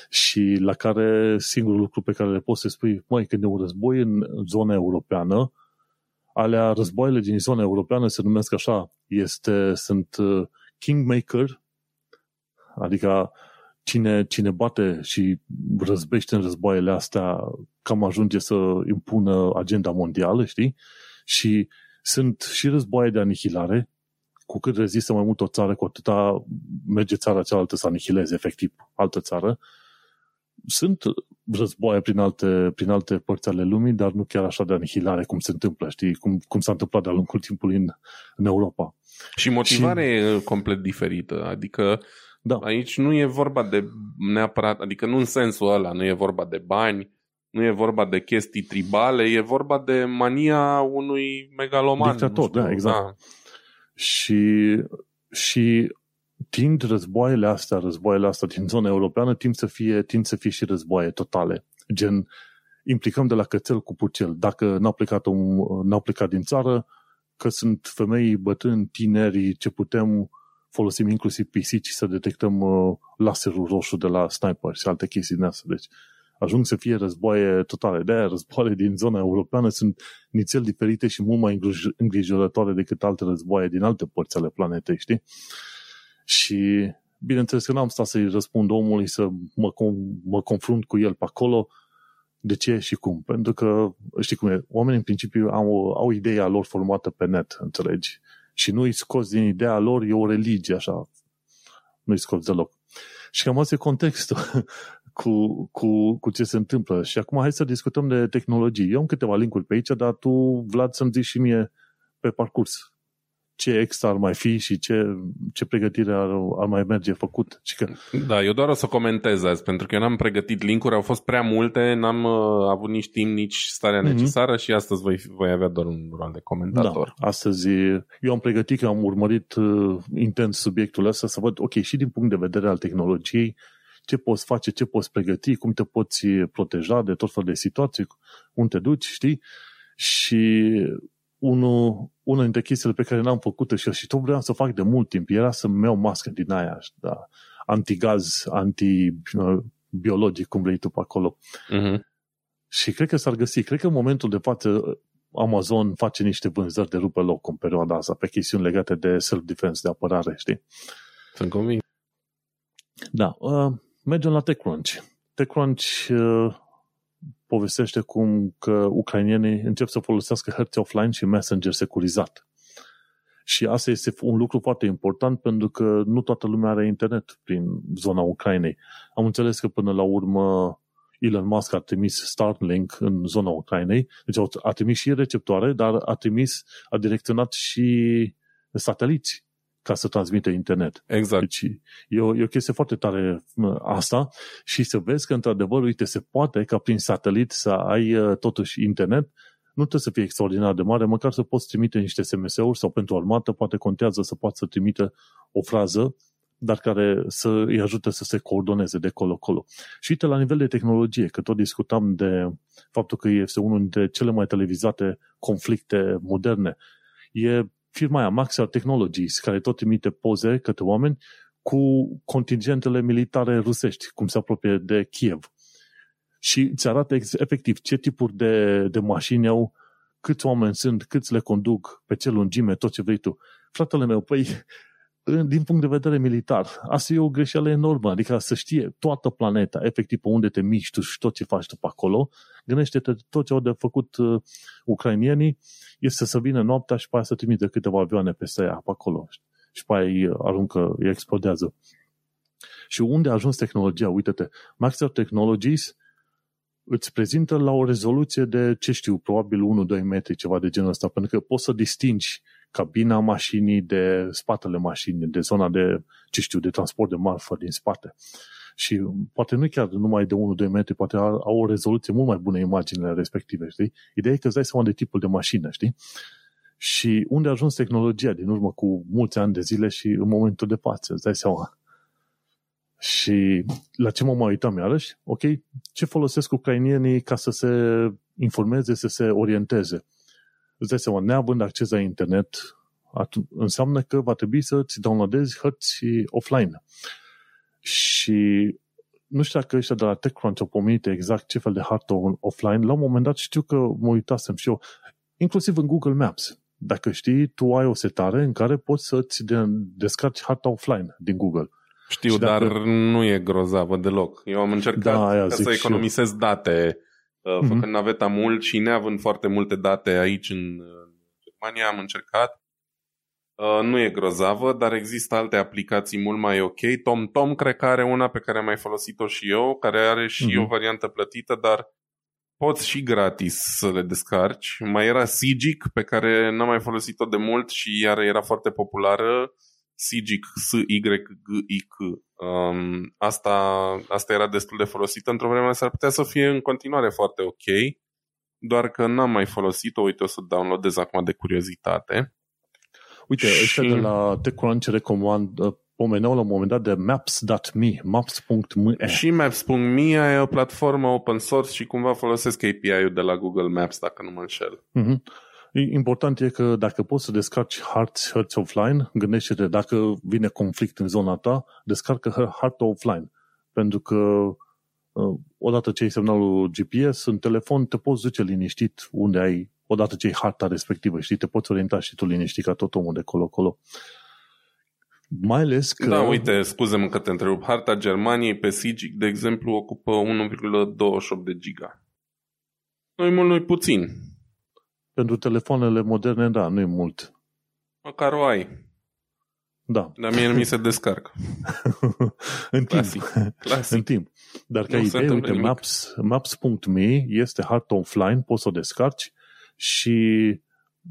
și la care singurul lucru pe care le poți să spui, mai când e un război în zona europeană, alea războaiele din zona europeană se numesc așa, este, sunt uh, kingmaker, adică cine, cine bate și răzbește în războaiele astea cam ajunge să impună agenda mondială, știi? Și sunt și războaie de anihilare, cu cât rezistă mai mult o țară, cu atâta merge țara cealaltă să anihileze efectiv altă țară sunt războaie prin alte, prin alte părți ale lumii, dar nu chiar așa de anihilare cum se întâmplă, știi, cum, cum s-a întâmplat de-a lungul timpului în, în Europa. Și motivarea și... e complet diferită, adică da. aici nu e vorba de neapărat, adică nu în sensul ăla, nu e vorba de bani, nu e vorba de chestii tribale, e vorba de mania unui megaloman. Dictator, știu, da, exact. Da. Și, și tind războaiele astea, războaiele astea din zona europeană, tind să fie, tind să fie și războaie totale. Gen, implicăm de la cățel cu pucel. Dacă n-au plecat, un, n-au plecat din țară, că sunt femei, bătrâni, tineri, ce putem folosim inclusiv pisici să detectăm uh, laserul roșu de la sniper și alte chestii din astea. Deci ajung să fie războaie totale. De-aia războaie din zona europeană sunt nițel diferite și mult mai îngrijorătoare decât alte războaie din alte părți ale planetei, știi? Și bineînțeles că n-am stat să-i răspund omului să mă, mă confrunt cu el pe acolo de ce și cum. Pentru că, știi cum e, oamenii în principiu au, au ideea lor formată pe net, înțelegi? Și nu-i scos din ideea lor, e o religie, așa. Nu-i scos deloc. Și cam asta e contextul cu, cu, cu ce se întâmplă. Și acum hai să discutăm de tehnologii. Eu am câteva linkuri pe aici, dar tu, Vlad, să-mi zici și mie pe parcurs ce extra ar mai fi și ce, ce pregătire ar, ar mai merge făcut. Și că... Da, eu doar o să comentez azi, pentru că eu n-am pregătit linkuri, au fost prea multe, n-am uh, avut nici timp, nici starea mm-hmm. necesară și astăzi voi, voi avea doar un rol de comentator. Da, astăzi eu am pregătit, că am urmărit uh, intens subiectul ăsta să văd, ok, și din punct de vedere al tehnologiei, ce poți face, ce poți pregăti, cum te poți proteja de tot felul de situații, unde te duci, știi? Și unul, una dintre chestiile pe care n-am făcut și, și tot vreau să fac de mult timp era să-mi iau mască din aia, da, antigaz, antibiologic, cum vrei tu pe acolo. Uh-huh. Și cred că s-ar găsi. Cred că în momentul de față Amazon face niște vânzări de rupe loc în perioada asta pe chestiuni legate de self-defense, de apărare, știi? Sunt convins. Da. Uh, mergem la TechCrunch. TechCrunch uh, povestește cum că ucrainienii încep să folosească hărți offline și messenger securizat. Și asta este un lucru foarte important pentru că nu toată lumea are internet prin zona Ucrainei. Am înțeles că până la urmă Elon Musk a trimis Starlink în zona Ucrainei, deci a trimis și receptoare, dar a trimis, a direcționat și sateliți ca să transmită internet. Exact. Deci e o, e o chestie foarte tare asta și să vezi că într-adevăr, uite, se poate ca prin satelit să ai uh, totuși internet, nu trebuie să fie extraordinar de mare, măcar să poți trimite niște SMS-uri sau pentru armată, poate contează să poți să trimite o frază, dar care să îi ajute să se coordoneze de colo-colo. Și uite, la nivel de tehnologie, că tot discutam de faptul că este unul dintre cele mai televizate conflicte moderne, e firma aia, Maxar Technologies, care tot trimite poze către oameni cu contingentele militare rusești, cum se apropie de Kiev. Și îți arată efectiv ce tipuri de, de mașini au, câți oameni sunt, câți le conduc, pe ce lungime, tot ce vrei tu. Fratele meu, păi din punct de vedere militar, asta e o greșeală enormă, adică să știe toată planeta, efectiv pe unde te miști tu și tot ce faci tu pe acolo, gândește-te tot ce au de făcut uh, ucrainienii, este să vină noaptea și pe aia să trimite câteva avioane peste ea pe acolo și pe aia îi aruncă, îi explodează. Și unde a ajuns tehnologia? Uite-te, Maxer Technologies îți prezintă la o rezoluție de, ce știu, probabil 1-2 metri, ceva de genul ăsta, pentru că poți să distingi cabina mașinii de spatele mașinii, de zona de, ce știu, de transport de marfă din spate. Și poate nu chiar numai de 1-2 metri, poate au o rezoluție mult mai bună imaginile respective, știi? Ideea e că îți dai seama de tipul de mașină, știi? Și unde a ajuns tehnologia din urmă cu mulți ani de zile și în momentul de față, îți dai seama. Și la ce mă mai uitam iarăși? Ok, ce folosesc ucrainienii ca să se informeze, să se orienteze? Îți dai seama, neavând acces la internet, înseamnă că va trebui să-ți downloadezi hărți offline. Și nu știu dacă ăștia de la TechCrunch au pomenit exact ce fel de hartă offline. La un moment dat știu că mă uitasem și eu, inclusiv în Google Maps. Dacă știi, tu ai o setare în care poți să-ți descarci harta offline din Google. Știu, dacă... dar nu e grozavă deloc. Eu am încercat da, să economisez date uh, făcând uh-huh. naveta mult și neavând foarte multe date aici în Germania, am încercat. Uh, nu e grozavă, dar există alte aplicații mult mai ok. TomTom cred că are una pe care am mai folosit-o și eu, care are și uh-huh. o variantă plătită, dar poți și gratis să le descarci. Mai era Sigic, pe care n-am mai folosit-o de mult și iar era foarte populară. Sigic, S-Y-G-I-C. Um, asta, asta era destul de folosită într-o vreme, s-ar putea să fie în continuare foarte ok, doar că n-am mai folosit-o, uite, o să downloadez acum de curiozitate. Uite, și... ăștia de la TechCrunch recomand, uh, pomeneau la un moment dat de maps.me, maps.me. Și maps.me e o platformă open source și cumva folosesc API-ul de la Google Maps, dacă nu mă înșel. Uh-huh. Important e că dacă poți să descarci hărți, hărți offline, gândește-te, dacă vine conflict în zona ta, descarcă harta offline. Pentru că uh, odată ce ai semnalul GPS în telefon, te poți duce liniștit unde ai, odată ce ai harta respectivă, știi, te poți orienta și tu liniștit ca tot omul de colo-colo. Mai ales că... Da, uite, scuze-mă că te întrerup. Harta Germaniei pe SIGIC, de exemplu, ocupă 1,28 de giga. Nu-i mult, nu puțin. Pentru telefoanele moderne, da, nu e mult. Măcar o ai. Da. Dar mie nu mi se descarcă. în Classic. timp. Classic. în timp. Dar ca nu idee, uite, maps, maps.me este harta offline, poți să o descarci și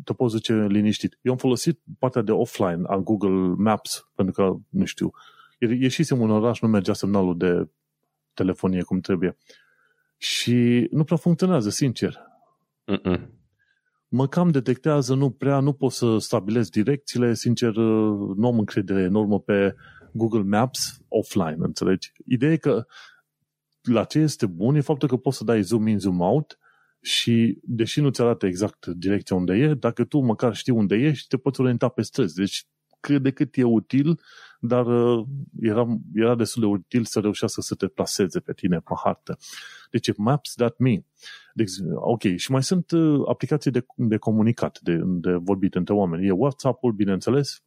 te poți duce liniștit. Eu am folosit partea de offline a Google Maps, pentru că, nu știu, ieșisem un oraș, nu mergea semnalul de telefonie cum trebuie. Și nu prea funcționează, sincer. Mm-mm. Mă cam detectează, nu prea, nu pot să stabilesc direcțiile, sincer, nu am încredere enormă pe Google Maps offline, înțelegi? Ideea e că la ce este bun e faptul că poți să dai zoom in, zoom out și deși nu-ți arată exact direcția unde e, dacă tu măcar știi unde ești, te poți orienta pe străzi. Deci cât de cât e util, dar uh, era, era destul de util să reușească să te placeze pe tine pe hartă. Deci maps.me. Deci, ok, și mai sunt uh, aplicații de, de comunicat, de, de vorbit între oameni. E WhatsApp-ul, bineînțeles,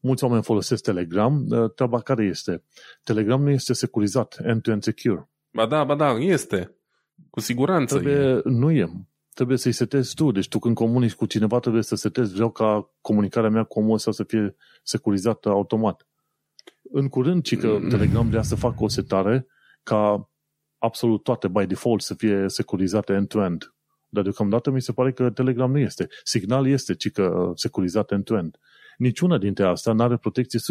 mulți oameni folosesc Telegram. Uh, treaba care este? Telegram nu este securizat, end-to-end secure. Ba da, ba da, este. Cu siguranță Trebuie, e. Nu e. Trebuie să-i setezi tu. Deci tu când comunici cu cineva trebuie să setezi. Vreau ca comunicarea mea cu omul ăsta să fie securizată automat. În curând, ci că mm. Telegram vrea să facă o setare ca absolut toate by default să fie securizate end-to-end. Dar deocamdată mi se pare că Telegram nu este. Signal este, ci că securizat end-to-end. Niciuna dintre astea nu are protecție 100%.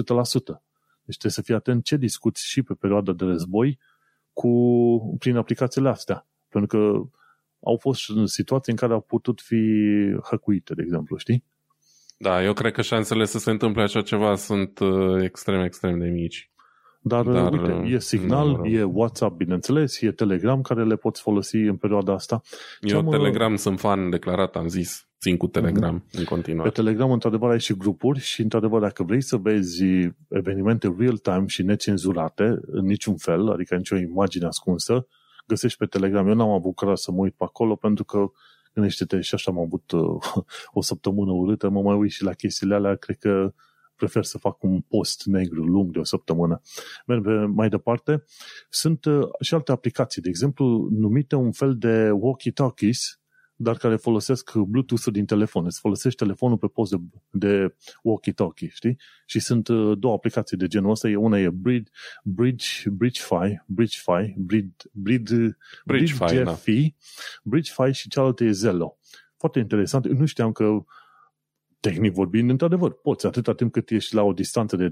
Deci trebuie să fii atent ce discuți și pe perioada de război cu, prin aplicațiile astea. Pentru că au fost situații în care au putut fi hăcuite, de exemplu, știi? Da, eu cred că șansele să se întâmple așa ceva sunt uh, extrem, extrem de mici. Dar, Dar uite, e Signal, da, e WhatsApp, bineînțeles, e Telegram care le poți folosi în perioada asta. Eu am, Telegram sunt fan declarat, am zis, țin cu Telegram uh-huh. în continuare. Pe Telegram, într-adevăr, ai și grupuri și, într-adevăr, dacă vrei să vezi evenimente real-time și necenzurate, în niciun fel, adică nicio imagine ascunsă, găsești pe Telegram. Eu n-am avut curaj să mă uit pe acolo pentru că gândește-te și așa am avut uh, o săptămână urâtă, mă mai uit și la chestiile alea, cred că prefer să fac un post negru lung de o săptămână. Merg mai departe. Sunt uh, și alte aplicații, de exemplu, numite un fel de walkie-talkies, dar care folosesc Bluetooth-ul din telefon. Îți folosești telefonul pe post de, de walkie-talkie, știi? Și sunt uh, două aplicații de genul ăsta. Una e Bridge, Bridge, BridgeFi, BridgeFi, Bridge, Bridge, BridgeFi, BridgeFi, da. BridgeFi și cealaltă e Zello. Foarte interesant. Nu știam că tehnic vorbind, într-adevăr, poți atâta timp cât ești la o distanță de 25-30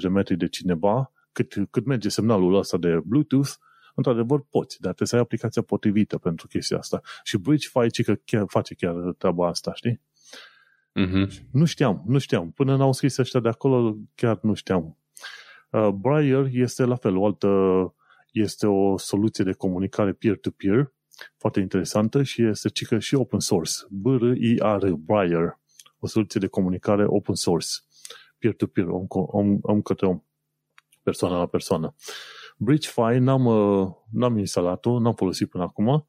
de metri de cineva, cât, cât merge semnalul ăsta de Bluetooth, într-adevăr poți, dar trebuie să ai aplicația potrivită pentru chestia asta. Și Bridgefy că chiar, face chiar treaba asta, știi? Mm-hmm. Nu știam, nu știam. Până n-au scris ăștia de acolo, chiar nu știam. Uh, Briar este la fel, o altă, este o soluție de comunicare peer-to-peer, foarte interesantă și este cică și open source. B-R-I-A-R, Briar o soluție de comunicare open source, peer-to-peer, om, om, om către om, persoană la persoană. BridgeFi n-am, uh, n-am instalat-o, n-am folosit până acum,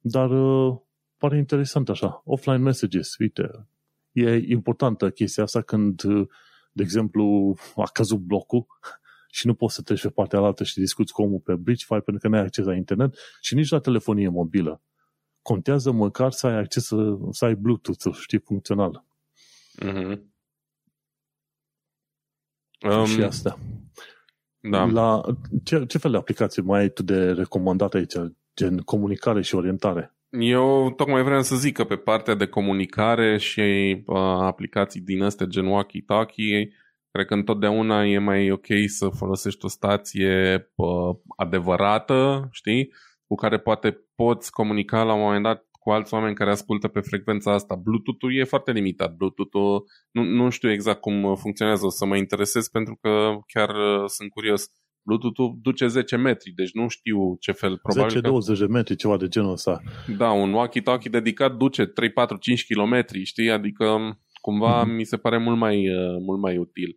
dar uh, pare interesant așa. Offline messages, uite, e importantă chestia asta când, uh, de exemplu, a căzut blocul și nu poți să treci pe partea altă și discuți cu omul pe BridgeFi pentru că nu ai acces la internet și nici la telefonie mobilă. Contează măcar să ai acces, să, să ai Bluetooth, știi, funcțional. Mm-hmm. Um, și asta. Da. La, ce, ce fel de aplicații mai ai tu de recomandat aici, gen comunicare și orientare? Eu tocmai vreau să zic că pe partea de comunicare și uh, aplicații din astea gen walkie-talkie, cred că întotdeauna e mai ok să folosești o stație uh, adevărată, știi, cu care poate poți comunica la un moment dat cu alți oameni care ascultă pe frecvența asta. Bluetooth-ul e foarte limitat. Bluetooth-ul nu, nu știu exact cum funcționează, o să mă interesez pentru că chiar uh, sunt curios. Bluetooth-ul duce 10 metri, deci nu știu ce fel. Probabil 10-20 că... de metri, ceva de genul ăsta. Da, un walkie-talkie dedicat duce 3, 4, 5 km, știi? Adică um, cumva mm-hmm. mi se pare mult mai, uh, mult mai util.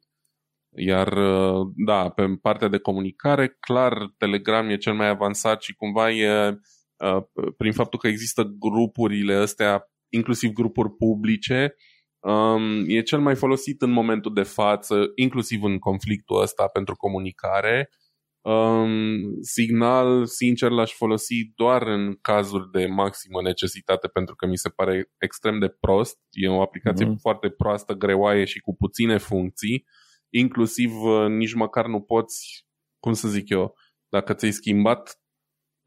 Iar, uh, da, pe partea de comunicare, clar, Telegram e cel mai avansat și cumva e Uh, prin faptul că există grupurile astea, inclusiv grupuri publice, um, e cel mai folosit în momentul de față, inclusiv în conflictul ăsta pentru comunicare. Um, signal, sincer, l-aș folosi doar în cazuri de maximă necesitate pentru că mi se pare extrem de prost. E o aplicație mm-hmm. foarte proastă, greoaie și cu puține funcții. Inclusiv uh, nici măcar nu poți, cum să zic eu, dacă ți-ai schimbat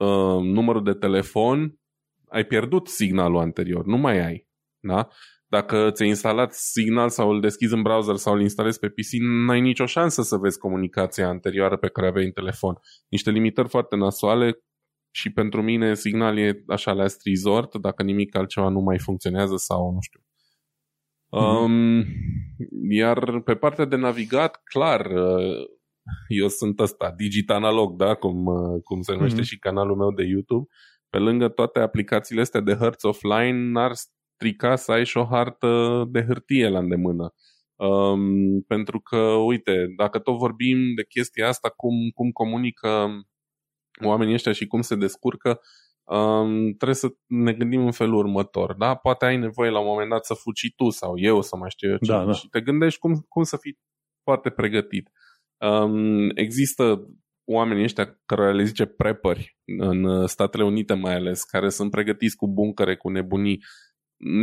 uh, numărul de telefon, ai pierdut signalul anterior, nu mai ai. Da? Dacă ți-ai instalat Signal sau îl deschizi în browser sau îl instalezi pe PC, n-ai nicio șansă să vezi comunicația anterioară pe care aveai în telefon. Niște limitări foarte nasoale și pentru mine Signal e așa last resort dacă nimic altceva nu mai funcționează sau nu știu. Mm-hmm. Um, iar pe partea de navigat, clar, uh, eu sunt ăsta, digit analog, da? cum, uh, cum se numește mm-hmm. și canalul meu de YouTube. Pe lângă toate aplicațiile astea de hărți offline, n-ar strica să ai și o hartă de hârtie la îndemână. Um, pentru că, uite, dacă tot vorbim de chestia asta, cum, cum comunică oamenii ăștia și cum se descurcă, um, trebuie să ne gândim în felul următor. Da? Poate ai nevoie la un moment dat să fugi tu sau eu să mai știu eu ce. Da, da. Și te gândești cum, cum să fii foarte pregătit. Um, există oamenii ăștia care le zice prepperi în Statele Unite mai ales, care sunt pregătiți cu buncăre, cu nebunii.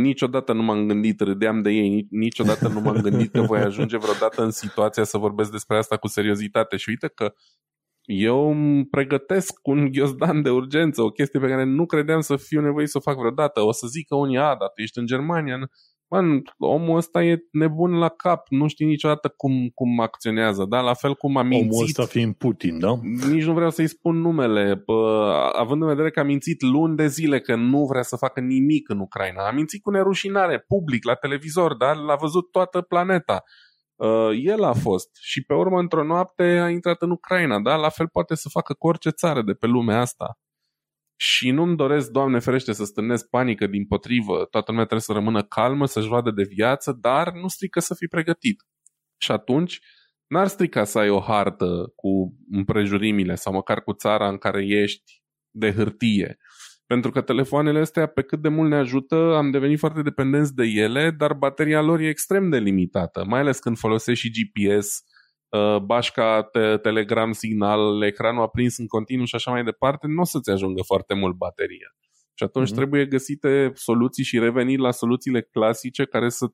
Niciodată nu m-am gândit, râdeam de ei, niciodată nu m-am gândit că voi ajunge vreodată în situația să vorbesc despre asta cu seriozitate. Și uite că eu îmi pregătesc un ghiozdan de urgență, o chestie pe care nu credeam să fiu nevoit să o fac vreodată. O să zică unii, a, dar tu ești în Germania. Man, omul ăsta e nebun la cap, nu știi niciodată cum, cum acționează, da? La fel cum a mințit. Omul ăsta fiind Putin, da? Nici nu vreau să-i spun numele, bă, având în vedere că a mințit luni de zile că nu vrea să facă nimic în Ucraina. A mințit cu nerușinare, public, la televizor, da? L-a văzut toată planeta. Uh, el a fost și pe urmă într-o noapte a intrat în Ucraina, da? La fel poate să facă cu orice țară de pe lumea asta. Și nu-mi doresc, Doamne ferește, să stârnesc panică din potrivă. Toată lumea trebuie să rămână calmă, să-și vadă de viață, dar nu strică să fii pregătit. Și atunci, n-ar strica să ai o hartă cu împrejurimile sau măcar cu țara în care ești de hârtie. Pentru că telefoanele astea, pe cât de mult ne ajută, am devenit foarte dependenți de ele, dar bateria lor e extrem de limitată, mai ales când folosești și GPS, uh, bașca, te- Telegram, Signal, ecranul aprins în continuu și așa mai departe, nu o să-ți ajungă foarte mult bateria. Și atunci mm-hmm. trebuie găsite soluții și reveni la soluțiile clasice care să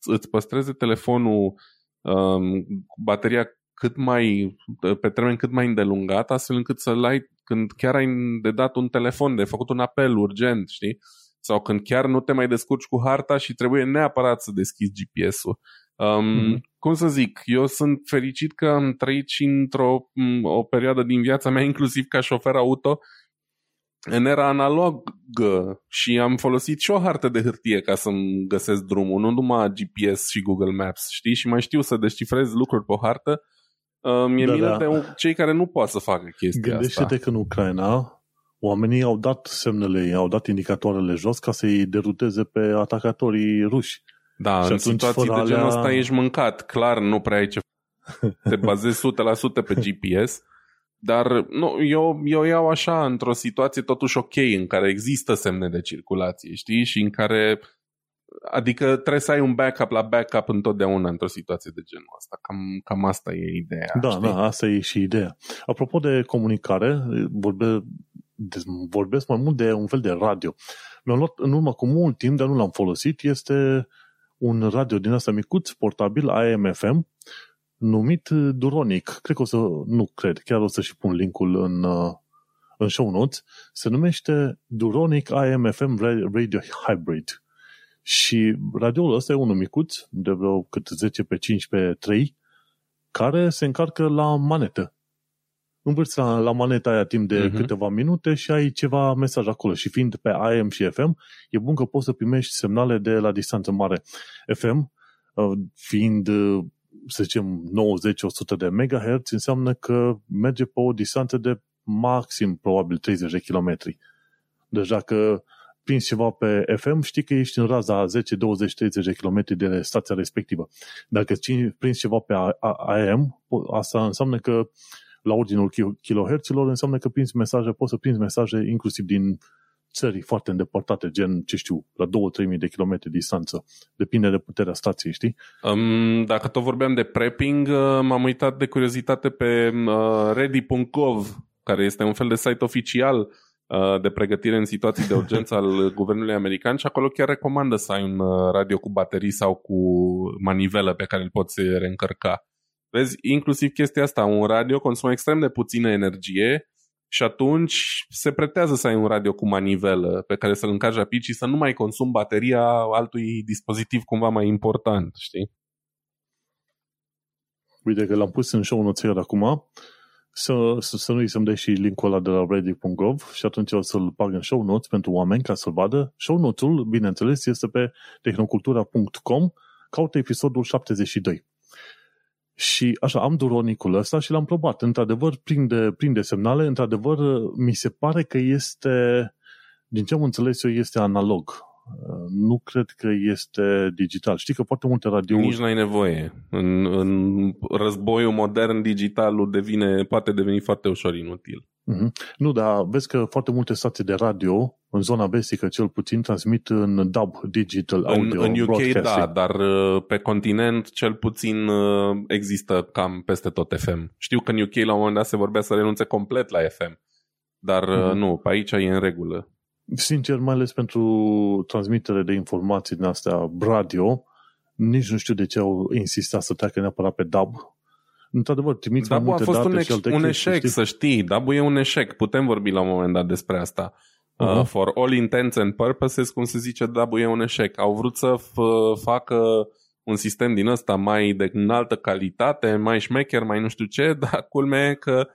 îți păstreze telefonul um, cu bateria cât mai, pe termen cât mai îndelungat, astfel încât să-l ai când chiar ai de dat un telefon, de făcut un apel urgent, știi? Sau când chiar nu te mai descurci cu harta și trebuie neapărat să deschizi GPS-ul. Um, mm-hmm. Cum să zic, eu sunt fericit că am trăit și într-o o perioadă din viața mea, inclusiv ca șofer auto, în era analogă și am folosit și o hartă de hârtie ca să-mi găsesc drumul, nu numai GPS și Google Maps, știi? Și mai știu să descifrez lucruri pe o hartă Uh, mi-e da, milă da. de cei care nu pot să facă chestia Gândește-te asta. că în Ucraina oamenii au dat semnele, au dat indicatoarele jos ca să-i deruteze pe atacatorii ruși. Da, și în situații de genul ăsta alea... ești mâncat. Clar, nu prea ai ce te bazezi 100% pe GPS, dar nu, eu, eu iau așa într-o situație totuși ok, în care există semne de circulație, știi? Și în care Adică trebuie să ai un backup la backup întotdeauna într-o situație de genul ăsta. Cam, cam asta e ideea. Da, știi? da, asta e și ideea. Apropo de comunicare, vorbe, vorbesc mai mult de un fel de radio. Mi-am luat în urmă cu mult timp, dar nu l-am folosit. Este un radio din asta micuț, portabil, AM-FM, numit Duronic. Cred că o să, nu cred, chiar o să și pun linkul în, în show notes. Se numește Duronic AM-FM Radio Hybrid. Și radioul ăsta e unul micuț, de vreo cât 10 pe 5 pe 3, care se încarcă la manetă. Învârți la, la maneta aia timp de uh-huh. câteva minute și ai ceva mesaj acolo. Și fiind pe AM și FM, e bun că poți să primești semnale de la distanță mare. FM, uh, fiind, uh, să zicem, 90-100 de MHz, înseamnă că merge pe o distanță de maxim, probabil, 30 de kilometri. Deci dacă prinzi ceva pe FM, știi că ești în raza 10, 20, 30 de km de stația respectivă. Dacă prinzi ceva pe AM, asta înseamnă că la ordinul kilohertzilor înseamnă că prinzi mesaje, poți să prinzi mesaje inclusiv din țări foarte îndepărtate, gen, ce știu, la 2-3 de kilometri distanță. Depinde de puterea stației, știi? Um, dacă tot vorbeam de prepping, uh, m-am uitat de curiozitate pe uh, ready.gov, care este un fel de site oficial Uh, de pregătire în situații de urgență al guvernului american și acolo chiar recomandă să ai un uh, radio cu baterii sau cu manivelă pe care îl poți reîncărca. Vezi, inclusiv chestia asta, un radio consumă extrem de puțină energie și atunci se pretează să ai un radio cu manivelă pe care să-l încarci rapid și să nu mai consum bateria altui dispozitiv cumva mai important, știi? Uite că l-am pus în show notes acum, să, să, să nu-i să-mi dai și linkul ăla de la ready.gov și atunci o să-l bag în show notes pentru oameni ca să-l vadă. Show notes-ul, bineînțeles, este pe tehnocultura.com, caută episodul 72. Și așa, am duronicul ăsta și l-am probat. Într-adevăr, prinde, prinde semnale. Într-adevăr, mi se pare că este, din ce am înțeles eu, este analog. Nu cred că este digital. Știi că foarte multe radio Nici n-ai nevoie. În, în războiul modern, digitalul devine, poate deveni foarte ușor inutil. Mm-hmm. Nu, dar vezi că foarte multe stații de radio, în zona vestică cel puțin, transmit în DAB, Digital Audio În, în UK da, dar uh, pe continent cel puțin uh, există cam peste tot FM. Știu că în UK la un moment dat se vorbea să renunțe complet la FM, dar mm-hmm. nu, pe aici e în regulă. Sincer, mai ales pentru transmitere de informații din astea radio, nici nu știu de ce au insistat să treacă neapărat pe DAB, într-adevăr, trimiți mai multe a fost date un, ex- și alte un chestii, eșec, știi? să știi. Dabu e un eșec. Putem vorbi la un moment dat despre asta. Uh, Aha. for all intents and purposes, cum se zice, Dabu e un eșec. Au vrut să f- facă un sistem din ăsta mai de înaltă calitate, mai șmecher, mai nu știu ce, dar culmea e că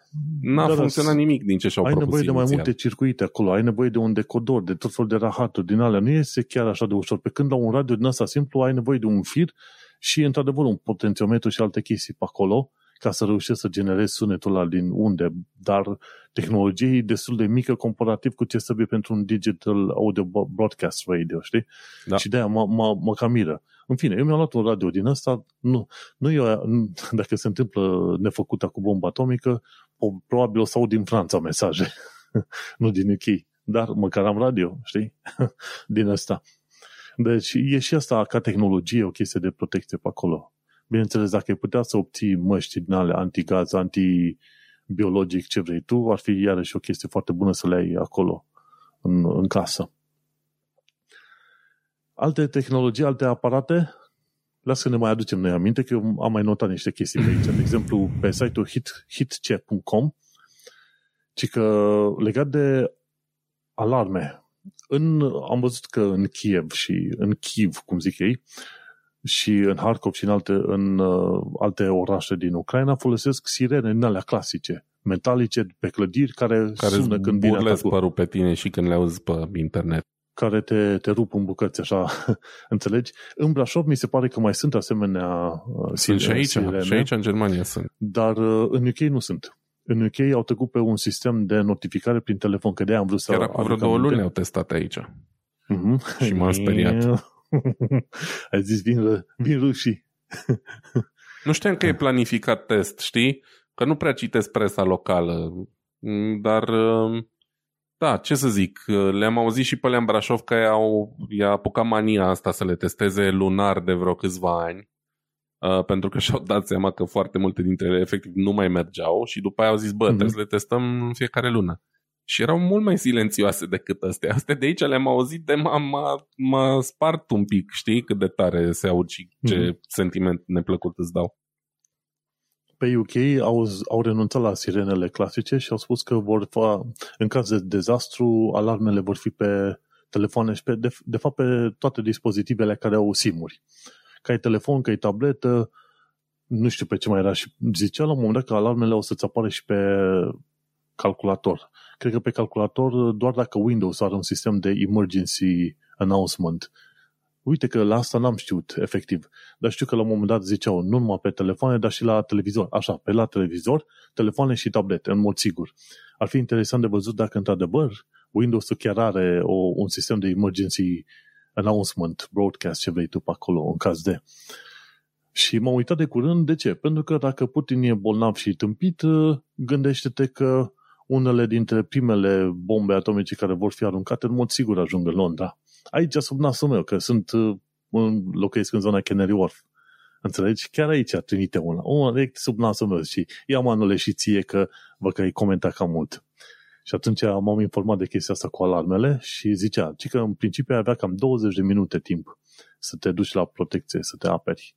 n-a Dar funcționat nimic din ce și-au Ai propus nevoie de mai inițial. multe circuite acolo, ai nevoie de un decodor, de tot felul de rahaturi din alea. Nu este chiar așa de ușor. Pe când la un radio din ăsta simplu ai nevoie de un fir și, într-adevăr, un potențiometru și alte chestii pe acolo ca să reușești să generezi sunetul ăla din unde, dar tehnologie e destul de mică comparativ cu ce trebuie pentru un digital audio broadcast radio, știi? Da. Și de-aia mă, mă, mă cam miră. În fine, eu mi-am luat un radio din ăsta, nu, nu eu, dacă se întâmplă nefăcuta cu bomba atomică, o, probabil o să aud din Franța mesaje, nu din UK, dar măcar am radio, știi? din ăsta. Deci e și asta ca tehnologie o chestie de protecție pe acolo. Bineînțeles, dacă ai putea să obții măști din ale antigaz, antibiologic, ce vrei tu, ar fi iarăși o chestie foarte bună să le ai acolo, în, în casă. Alte tehnologii, alte aparate, lasă să ne mai aducem noi aminte, că eu am mai notat niște chestii pe aici. De exemplu, pe site-ul hit, hitche.com, ci că legat de alarme, în, am văzut că în Kiev și în Kiev, cum zic ei, și în Harkov și în alte, în, uh, alte orașe din Ucraina folosesc sirene din alea clasice, metalice pe clădiri care, care sună când vine burlesc atacul, părul pe tine și când le auzi pe internet. care te, te rup în bucăți, așa, înțelegi? În Brașov mi se pare că mai sunt asemenea uh, Sunt și aici, sirene, și aici în Germania sunt. dar uh, în UK nu sunt. În UK au trecut pe un sistem de notificare prin telefon, că de-aia am vrut să Chiar acum vreo aduc două aminte. luni au testat aici. Mhm. Și m-am speriat. Ai zis, vin, ră- vin rușii. Nu știam că e planificat test, știi? Că nu prea citesc presa locală. Mm, Dar, uh, da, ce să zic, uh, le-am auzit și pe alea în Brașov că au, i-a apucat mania asta să le testeze lunar de vreo câțiva ani. Uh, pentru că și-au dat seama că foarte multe dintre ele efectiv nu mai mergeau și după aia au zis, bă, Mhm. trebuie să le testăm în fiecare lună. Și erau mult mai silențioase decât astea. Astea de aici le-am auzit de m-a, m-a, m-a spart un pic, știi, cât de tare se aud și ce Mhm. sentiment neplăcut îți dau. Pe UK au, au renunțat la sirenele clasice și au spus că vor fa, în caz de dezastru, alarmele vor fi pe telefoane și pe, de, de fapt pe toate dispozitivele care au simuri. Că ai telefon, că ai tabletă, nu știu pe ce mai era și zicea la un moment dat că alarmele o să-ți apară și pe calculator. Cred că pe calculator doar dacă Windows are un sistem de emergency announcement. Uite că la asta n-am știut, efectiv. Dar știu că la un moment dat ziceau nu numai pe telefoane, dar și la televizor. Așa, pe la televizor, telefoane și tablete, în mod sigur. Ar fi interesant de văzut dacă, într-adevăr, Windows-ul chiar are o, un sistem de emergency announcement, broadcast, ce vrei tu pe acolo, în caz de... Și m-am uitat de curând, de ce? Pentru că dacă Putin e bolnav și tâmpit, gândește-te că unele dintre primele bombe atomice care vor fi aruncate, în mod sigur ajung în Londra. Aici, sub nasul meu, că sunt în, locuiesc în zona Canary Wharf. Înțelegi? Chiar aici trimite una. Una direct sub nasul meu și ia manule și ție că vă că ai comentat cam mult. Și atunci m-am informat de chestia asta cu alarmele și zicea, ci că în principiu avea cam 20 de minute timp să te duci la protecție, să te aperi.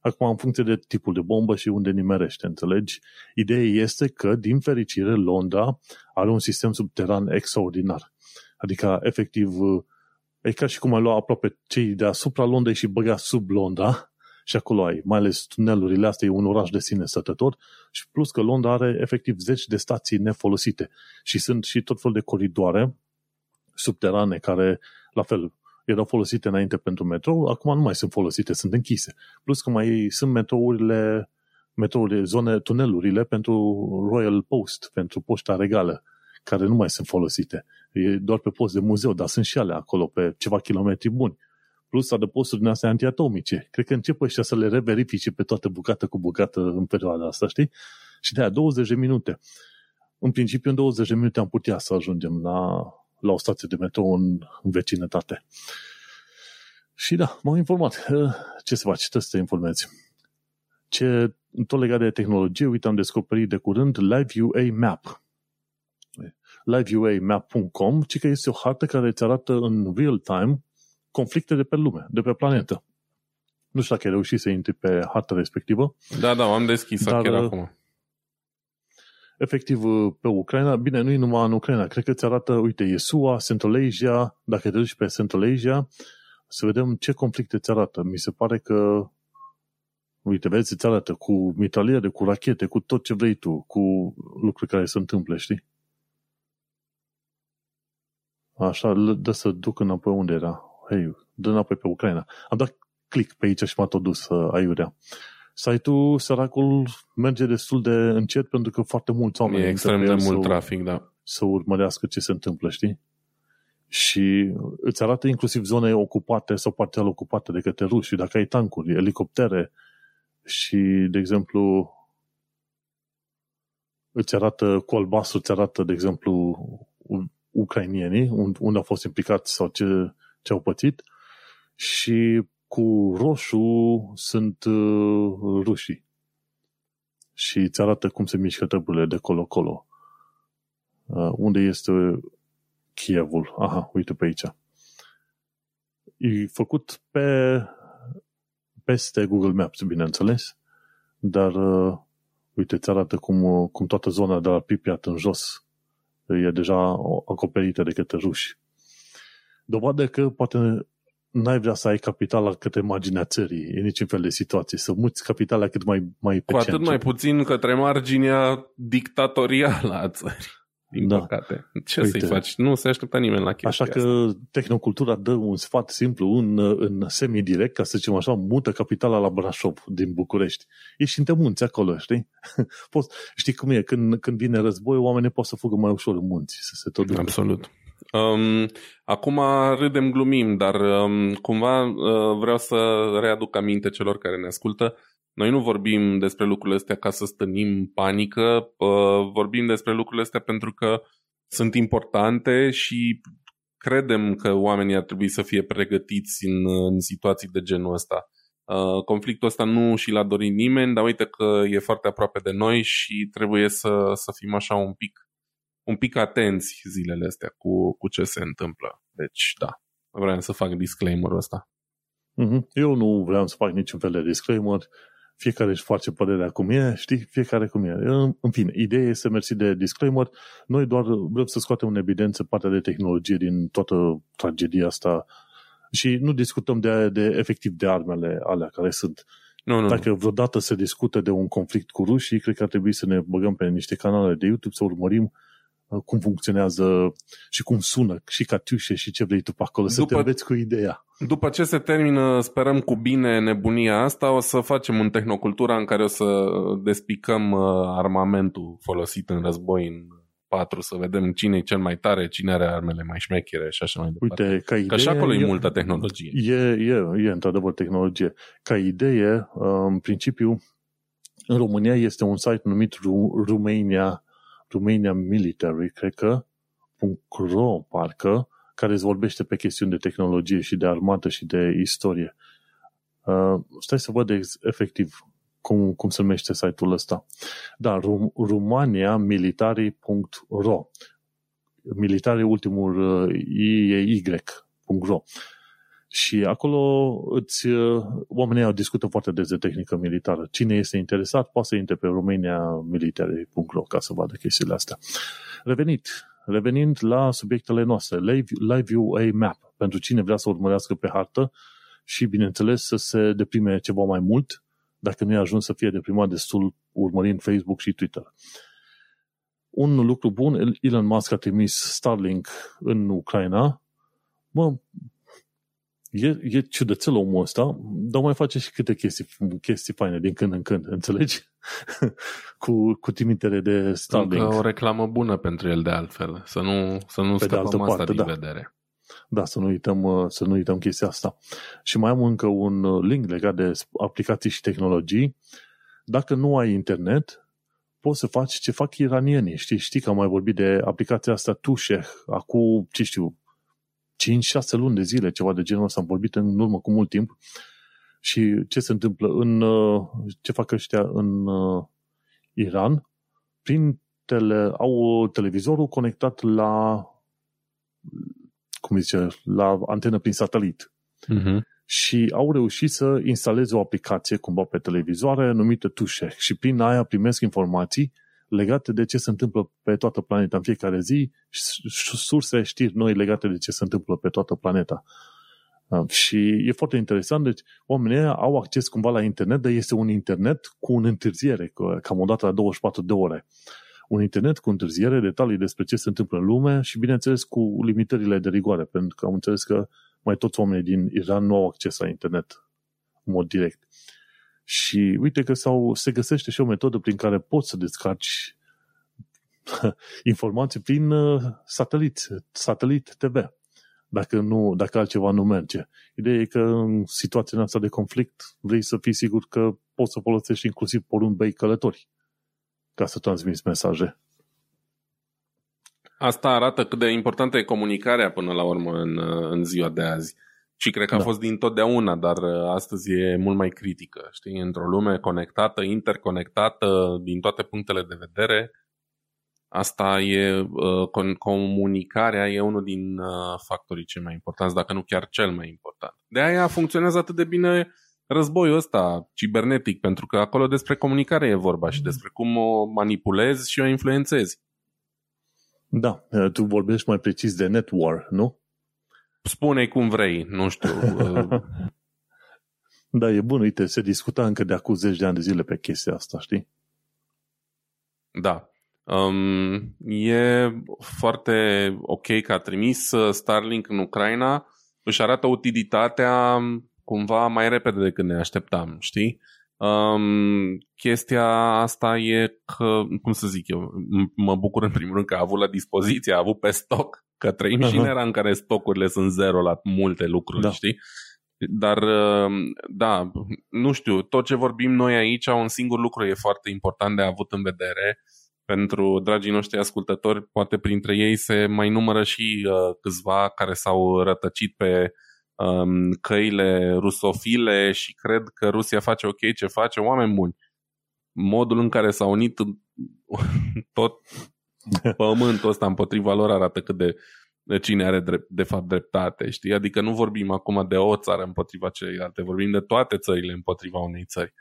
Acum, în funcție de tipul de bombă și unde nimerește, înțelegi? Ideea este că, din fericire, Londra are un sistem subteran extraordinar. Adică, efectiv, e ca și cum ai lua aproape cei deasupra Londrei și băga sub Londra și acolo ai, mai ales tunelurile astea, e un oraș de sine stătător și plus că Londra are efectiv zeci de stații nefolosite și sunt și tot fel de coridoare subterane care, la fel, erau folosite înainte pentru metrou, acum nu mai sunt folosite, sunt închise. Plus că mai sunt metrourile, metrourile zone, tunelurile pentru Royal Post, pentru poșta regală, care nu mai sunt folosite. E doar pe post de muzeu, dar sunt și ale acolo, pe ceva kilometri buni. Plus adăposturi din astea antiatomice. Cred că încep ăștia să le reverifice pe toată bucată cu bucată în perioada asta, știi? Și de aia 20 de minute. În principiu, în 20 de minute am putea să ajungem la la o stație de metrou în, în vecinătate. Și da, m-am informat. Eh, ce să faci? Trebuie să te informezi. Ce, tot legat de tehnologie, uite, am descoperit de curând Live UA Map. liveuamap.com, ci că este o hartă care îți arată în real time conflicte de pe lume, de pe planetă. Nu știu dacă ai reușit să intri pe harta respectivă. Da, da, am deschis dar, chiar acum efectiv uh, pe Ucraina, bine, nu e numai în Ucraina, cred că îți arată, uite, e SUA, Central Asia, dacă te duci pe Central Asia, să vedem ce conflicte îți arată. Mi se pare că, uite, vezi, îți arată cu mitraliere, cu rachete, cu tot ce vrei tu, cu lucruri care se întâmplă, știi? Așa, dă să duc înapoi unde era. Hei, dă înapoi pe Ucraina. Am dat click pe aici și m-a tot dus uh, aiurea site-ul, săracul, merge destul de încet pentru că foarte mulți oameni E extrem de mult să, trafic, da. Să urmărească ce se întâmplă, știi? Și îți arată inclusiv zone ocupate sau parțial ocupate de către ruși. Dacă ai tancuri, elicoptere și, de exemplu, îți arată cu albastru, îți arată, de exemplu, ucrainienii, unde au fost implicați sau ce, ce au pățit și cu roșu sunt uh, rușii. Și îți arată cum se mișcă treburile de colo-colo. Uh, unde este Kievul? Aha, uite pe aici. E făcut pe peste Google Maps, bineînțeles, dar uh, uite, îți arată cum, uh, cum toată zona de la Pripyat în jos e deja acoperită de către ruși. Dovadă că poate n-ai vrea să ai capitala către marginea țării, e niciun fel de situație, să muți capitala cât mai, mai pe Cu atât mai puțin către marginea dictatorială a țării. Din da. păcate. Ce Uite, să-i faci? Nu se aștepta nimeni la chestia Așa că asta. tehnocultura dă un sfat simplu în, în semi-direct, ca să zicem așa, mută capitala la Brașov din București. Ești în te munți acolo, știi? Poți, știi cum e, când, când vine război, oamenii pot să fugă mai ușor în munți, să se tot ducă. Absolut. Um, acum râdem, glumim, dar um, cumva uh, vreau să readuc aminte celor care ne ascultă. Noi nu vorbim despre lucrurile astea ca să stănim panică, uh, vorbim despre lucrurile astea pentru că sunt importante și credem că oamenii ar trebui să fie pregătiți în, în situații de genul ăsta. Uh, conflictul ăsta nu și l-a dorit nimeni, dar uite că e foarte aproape de noi și trebuie să, să fim așa un pic un pic atenți zilele astea cu, cu ce se întâmplă. Deci, da, vreau să fac disclaimer-ul ăsta. Mhm. Eu nu vreau să fac niciun fel de disclaimer. Fiecare își face părerea cum e, știi? Fiecare cum e. În fine, ideea este mersi de disclaimer. Noi doar vrem să scoatem în evidență partea de tehnologie din toată tragedia asta și nu discutăm de, de efectiv de armele alea care sunt. Nu, nu. Dacă vreodată se discută de un conflict cu rușii, cred că ar trebui să ne băgăm pe niște canale de YouTube să urmărim Uh, cum funcționează și cum sună și catiușe și ce vrei tu pe acolo, după, să te înveți cu ideea. După ce se termină, sperăm cu bine nebunia asta, o să facem în tehnocultura în care o să despicăm uh, armamentul folosit în război în patru, să vedem cine e cel mai tare, cine are armele mai șmechere și așa mai departe. Uite, ca idee, Că și acolo e, e multă tehnologie. E, e, e într-adevăr tehnologie. Ca idee, uh, în principiu, în România este un site numit Romania Romania Military, cred că, .ro, parcă, care îți vorbește pe chestiuni de tehnologie și de armată și de istorie. Uh, stai să văd ex- efectiv cum, cum se numește site-ul ăsta. Da, Rum- Romania Military.ro Militari ultimul uh, I, Y.ro Și acolo îți, uh, oamenii au discută foarte des de tehnică militară. Cine este interesat poate să intre pe romaniamilitary.ro ca să vadă chestiile astea. Revenit, revenind la subiectele noastre, Live, Live UA Map, pentru cine vrea să urmărească pe hartă și, bineînțeles, să se deprime ceva mai mult, dacă nu e ajuns să fie deprimat destul urmărind Facebook și Twitter. Un lucru bun, Elon Musk a trimis Starlink în Ucraina. Mă, e, e ciudățel omul ăsta, dar mai face și câte chestii, chestii faine din când în când, înțelegi? cu, cu trimitere de Starlink. Încă o reclamă bună pentru el de altfel, să nu, să nu scăpăm asta parte, din da. vedere. Da, să nu, uităm, uh, să nu uităm chestia asta. Și mai am încă un uh, link legat de aplicații și tehnologii. Dacă nu ai internet, poți să faci ce fac iranienii. Știi, știi că am mai vorbit de aplicația asta Tusheh, acum, ce știu, 5-6 luni de zile, ceva de genul ăsta, am vorbit în urmă cu mult timp. Și ce se întâmplă în, uh, ce fac ăștia în Iran? Prin tele, au televizorul conectat la cum zice, la antenă prin satelit. Uh-huh. Și au reușit să instaleze o aplicație cumva pe televizoare numită Tușe și prin aia primesc informații legate de ce se întâmplă pe toată planeta în fiecare zi și surse știri noi legate de ce se întâmplă pe toată planeta. Uh, și e foarte interesant, deci oamenii au acces cumva la internet, dar este un internet cu un întârziere, cam o dată la 24 de ore un internet cu întârziere, detalii despre ce se întâmplă în lume și, bineînțeles, cu limitările de rigoare, pentru că am înțeles că mai toți oamenii din Iran nu au acces la internet în mod direct. Și uite că sau se găsește și o metodă prin care poți să descarci informații prin uh, satelit, satelit TV, dacă, nu, dacă altceva nu merge. Ideea e că în situația asta de conflict vrei să fii sigur că poți să folosești inclusiv porumbei călători ca să transmiți mesaje. Asta arată cât de importantă e comunicarea până la urmă în, în ziua de azi. Și cred că a da. fost din totdeauna, dar uh, astăzi e mult mai critică. Știi, într-o lume conectată, interconectată, din toate punctele de vedere, asta e, uh, comunicarea e unul din uh, factorii cei mai importanți, dacă nu chiar cel mai important. De aia funcționează atât de bine războiul ăsta cibernetic, pentru că acolo despre comunicare e vorba și despre cum o manipulezi și o influențezi. Da, tu vorbești mai precis de net war, nu? Spune cum vrei, nu știu. Uh. da, e bun, uite, se discuta încă de acum zeci de ani de zile pe chestia asta, știi? Da. Um, e foarte ok că a trimis uh, Starlink în Ucraina, își arată utilitatea cumva mai repede decât ne așteptam, știi? Um, chestia asta e că, cum să zic eu, mă bucur în primul rând că a avut la dispoziție, a avut pe stoc, că trăim uh-huh. și în era în care stocurile sunt zero la multe lucruri, da. știi? Dar, um, da, nu știu, tot ce vorbim noi aici, un singur lucru e foarte important de avut în vedere pentru dragii noștri ascultători, poate printre ei se mai numără și uh, câțiva care s-au rătăcit pe um, căile rusofile și cred că Rusia face ok ce face, oameni buni. Modul în care s-a unit tot pământul ăsta împotriva lor arată cât de, de cine are drept, de fapt dreptate, știi? Adică nu vorbim acum de o țară împotriva celelalte, vorbim de toate țările împotriva unei țări.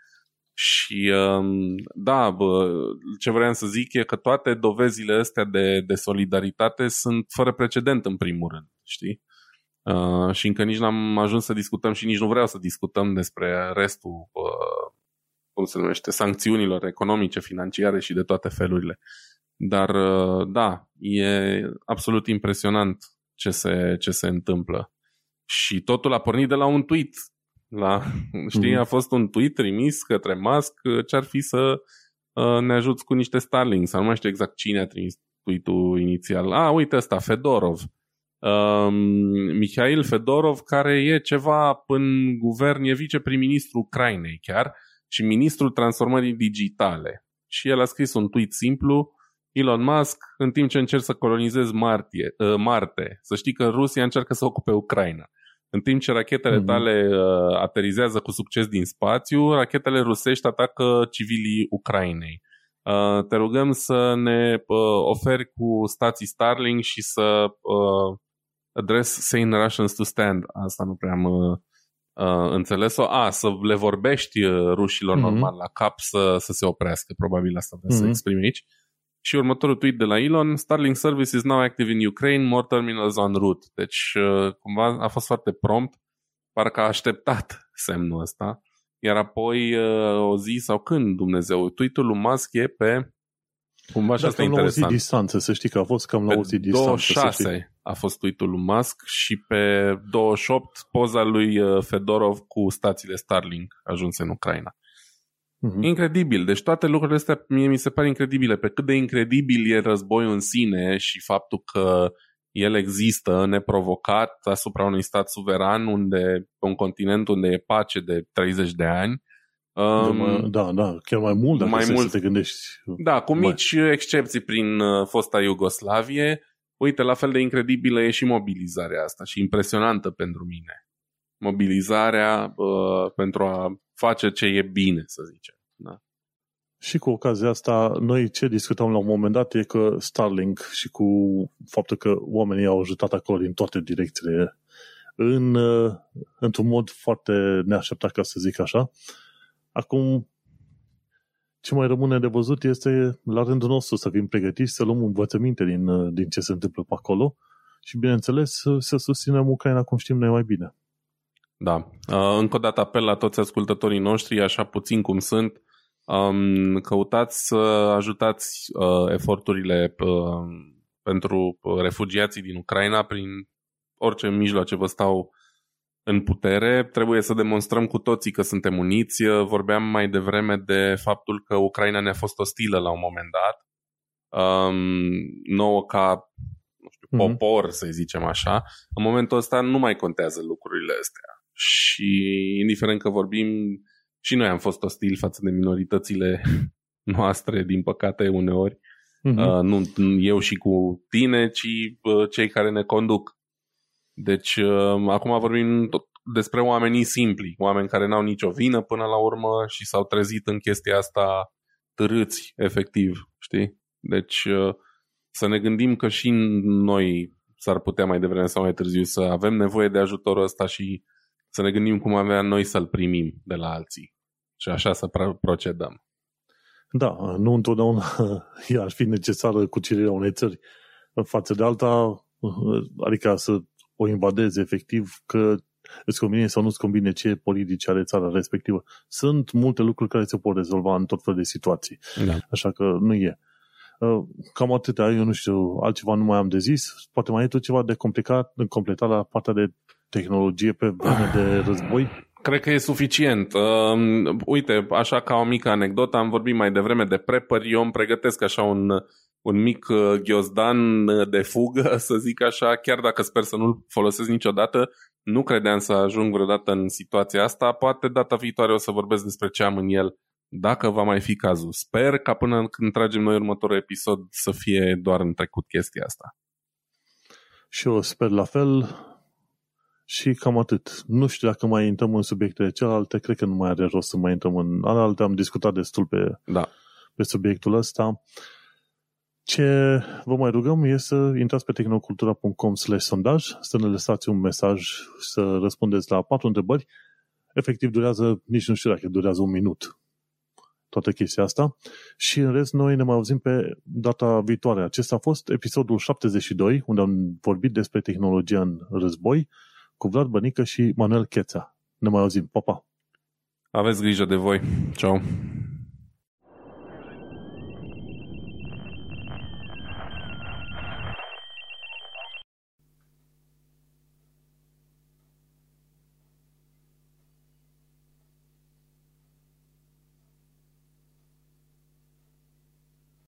Și um, da, bă, ce vreau să zic e că toate dovezile astea de, de solidaritate sunt fără precedent în primul rând, știi? Uh, și încă nici n-am ajuns să discutăm și nici nu vreau să discutăm despre restul, uh, cum se numește, sancțiunilor economice, financiare și de toate felurile. Dar uh, da, e absolut impresionant ce se, ce se întâmplă. Și totul a pornit de la un tweet. La, știi, mm. a fost un tweet trimis către Musk ce ar fi să uh, ne ajuți cu niște Starlink, sau nu mai știu exact cine a trimis tweet-ul inițial. A, uite ăsta, Fedorov um, Mihail Fedorov, care e ceva în guvern, e viceprim-ministru Ucrainei chiar și ministrul transformării digitale. Și el a scris un tweet simplu, Elon Musk, în timp ce încerc să colonizez Martie, uh, Marte, să știi că Rusia încearcă să ocupe Ucraina. În timp ce rachetele mhm. tale uh, aterizează cu succes din spațiu, rachetele rusești atacă civilii Ucrainei. Uh, te rugăm să ne uh, oferi cu stații Starlink și să uh, address sane Russians to stand. Asta nu prea am uh, uh, înțeles-o. A, să le vorbești uh, rușilor mm-hmm. normal la cap să, să se oprească. Probabil asta vrea mm-hmm. să mhm. exprime aici. Și următorul tweet de la Elon, Starlink service is now active in Ukraine, more terminals on route. Deci, uh, cumva a fost foarte prompt, parcă a așteptat semnul ăsta. Iar apoi uh, o zi sau când, Dumnezeu, tweetul lui Musk e pe Cumva și asta e interesant. la o zi distanță, să știi că a fost cam la pe o zi distanță. 26 a fost tweetul lui Musk și pe 28 poza lui uh, Fedorov cu stațiile Starlink ajunse în Ucraina. Uh-huh. Incredibil. Deci toate lucrurile astea mie mi se pare incredibile. Pe cât de incredibil e războiul în sine și faptul că el există neprovocat asupra unui stat suveran unde, pe un continent unde e pace de 30 de ani. Um, da, da, chiar mai mult dacă mai mult, să te gândești. Da, cu mici mai. excepții prin uh, fosta Iugoslavie. Uite, la fel de incredibilă e și mobilizarea asta și impresionantă pentru mine. Mobilizarea uh, pentru a face ce e bine, să zicem. Da. Și cu ocazia asta, noi ce discutăm la un moment dat e că Starlink și cu faptul că oamenii au ajutat acolo din toate direcțiile în, uh, într-un mod foarte neașteptat, ca să zic așa. Acum, ce mai rămâne de văzut este la rândul nostru să fim pregătiți să luăm învățăminte din, uh, din ce se întâmplă pe acolo și, bineînțeles, să, să susținem Ucraina cum știm noi mai bine. Da. Uh, încă o dată apel la toți ascultătorii noștri, așa puțin cum sunt, um, căutați să ajutați uh, eforturile uh, pentru refugiații din Ucraina prin orice mijloace vă stau în putere. Trebuie să demonstrăm cu toții că suntem uniți. Vorbeam mai devreme de faptul că Ucraina ne-a fost ostilă la un moment dat. Um, nouă ca nu știu, mm-hmm. popor, să zicem așa. În momentul ăsta nu mai contează lucrurile astea și indiferent că vorbim, și noi am fost ostili față de minoritățile noastre, din păcate, uneori. Uh-huh. Uh, nu eu și cu tine, ci uh, cei care ne conduc. Deci, uh, acum vorbim tot despre oamenii simpli, oameni care n-au nicio vină până la urmă și s-au trezit în chestia asta târâți, efectiv, știi? Deci, uh, să ne gândim că și noi s-ar putea mai devreme sau mai târziu să avem nevoie de ajutorul ăsta și să ne gândim cum avea noi să-l primim de la alții și așa să procedăm. Da, nu întotdeauna ar fi necesară cucerirea unei țări față de alta, adică să o invadezi efectiv, că îți convine sau nu-ți convine ce politici are țara respectivă. Sunt multe lucruri care se pot rezolva în tot fel de situații. Da. Așa că nu e. Cam atâtea, eu nu știu, altceva nu mai am de zis. Poate mai e tot ceva de complicat, de completat la partea de tehnologie pe vreme de război? Cred că e suficient. Uh, uite, așa ca o mică anecdotă, am vorbit mai devreme de prepper. Eu îmi pregătesc așa un, un mic uh, ghiozdan de fugă, să zic așa, chiar dacă sper să nu-l folosesc niciodată. Nu credeam să ajung vreodată în situația asta. Poate data viitoare o să vorbesc despre ce am în el, dacă va mai fi cazul. Sper ca până când tragem noi următorul episod să fie doar în trecut chestia asta. Și eu sper la fel. Și cam atât. Nu știu dacă mai intrăm în subiectele celelalte, cred că nu mai are rost să mai intrăm în alte. Am discutat destul pe, da. pe subiectul ăsta. Ce vă mai rugăm e să intrați pe tehnocultura.com slash sondaj, să ne lăsați un mesaj, să răspundeți la patru întrebări. Efectiv durează, nici nu știu dacă durează un minut toată chestia asta. Și în rest, noi ne mai auzim pe data viitoare. Acesta a fost episodul 72, unde am vorbit despre tehnologia în război cu Vlad Bănică și Manuel Cheța. Ne mai auzim. Pa, pa! Aveți grijă de voi. Ciao!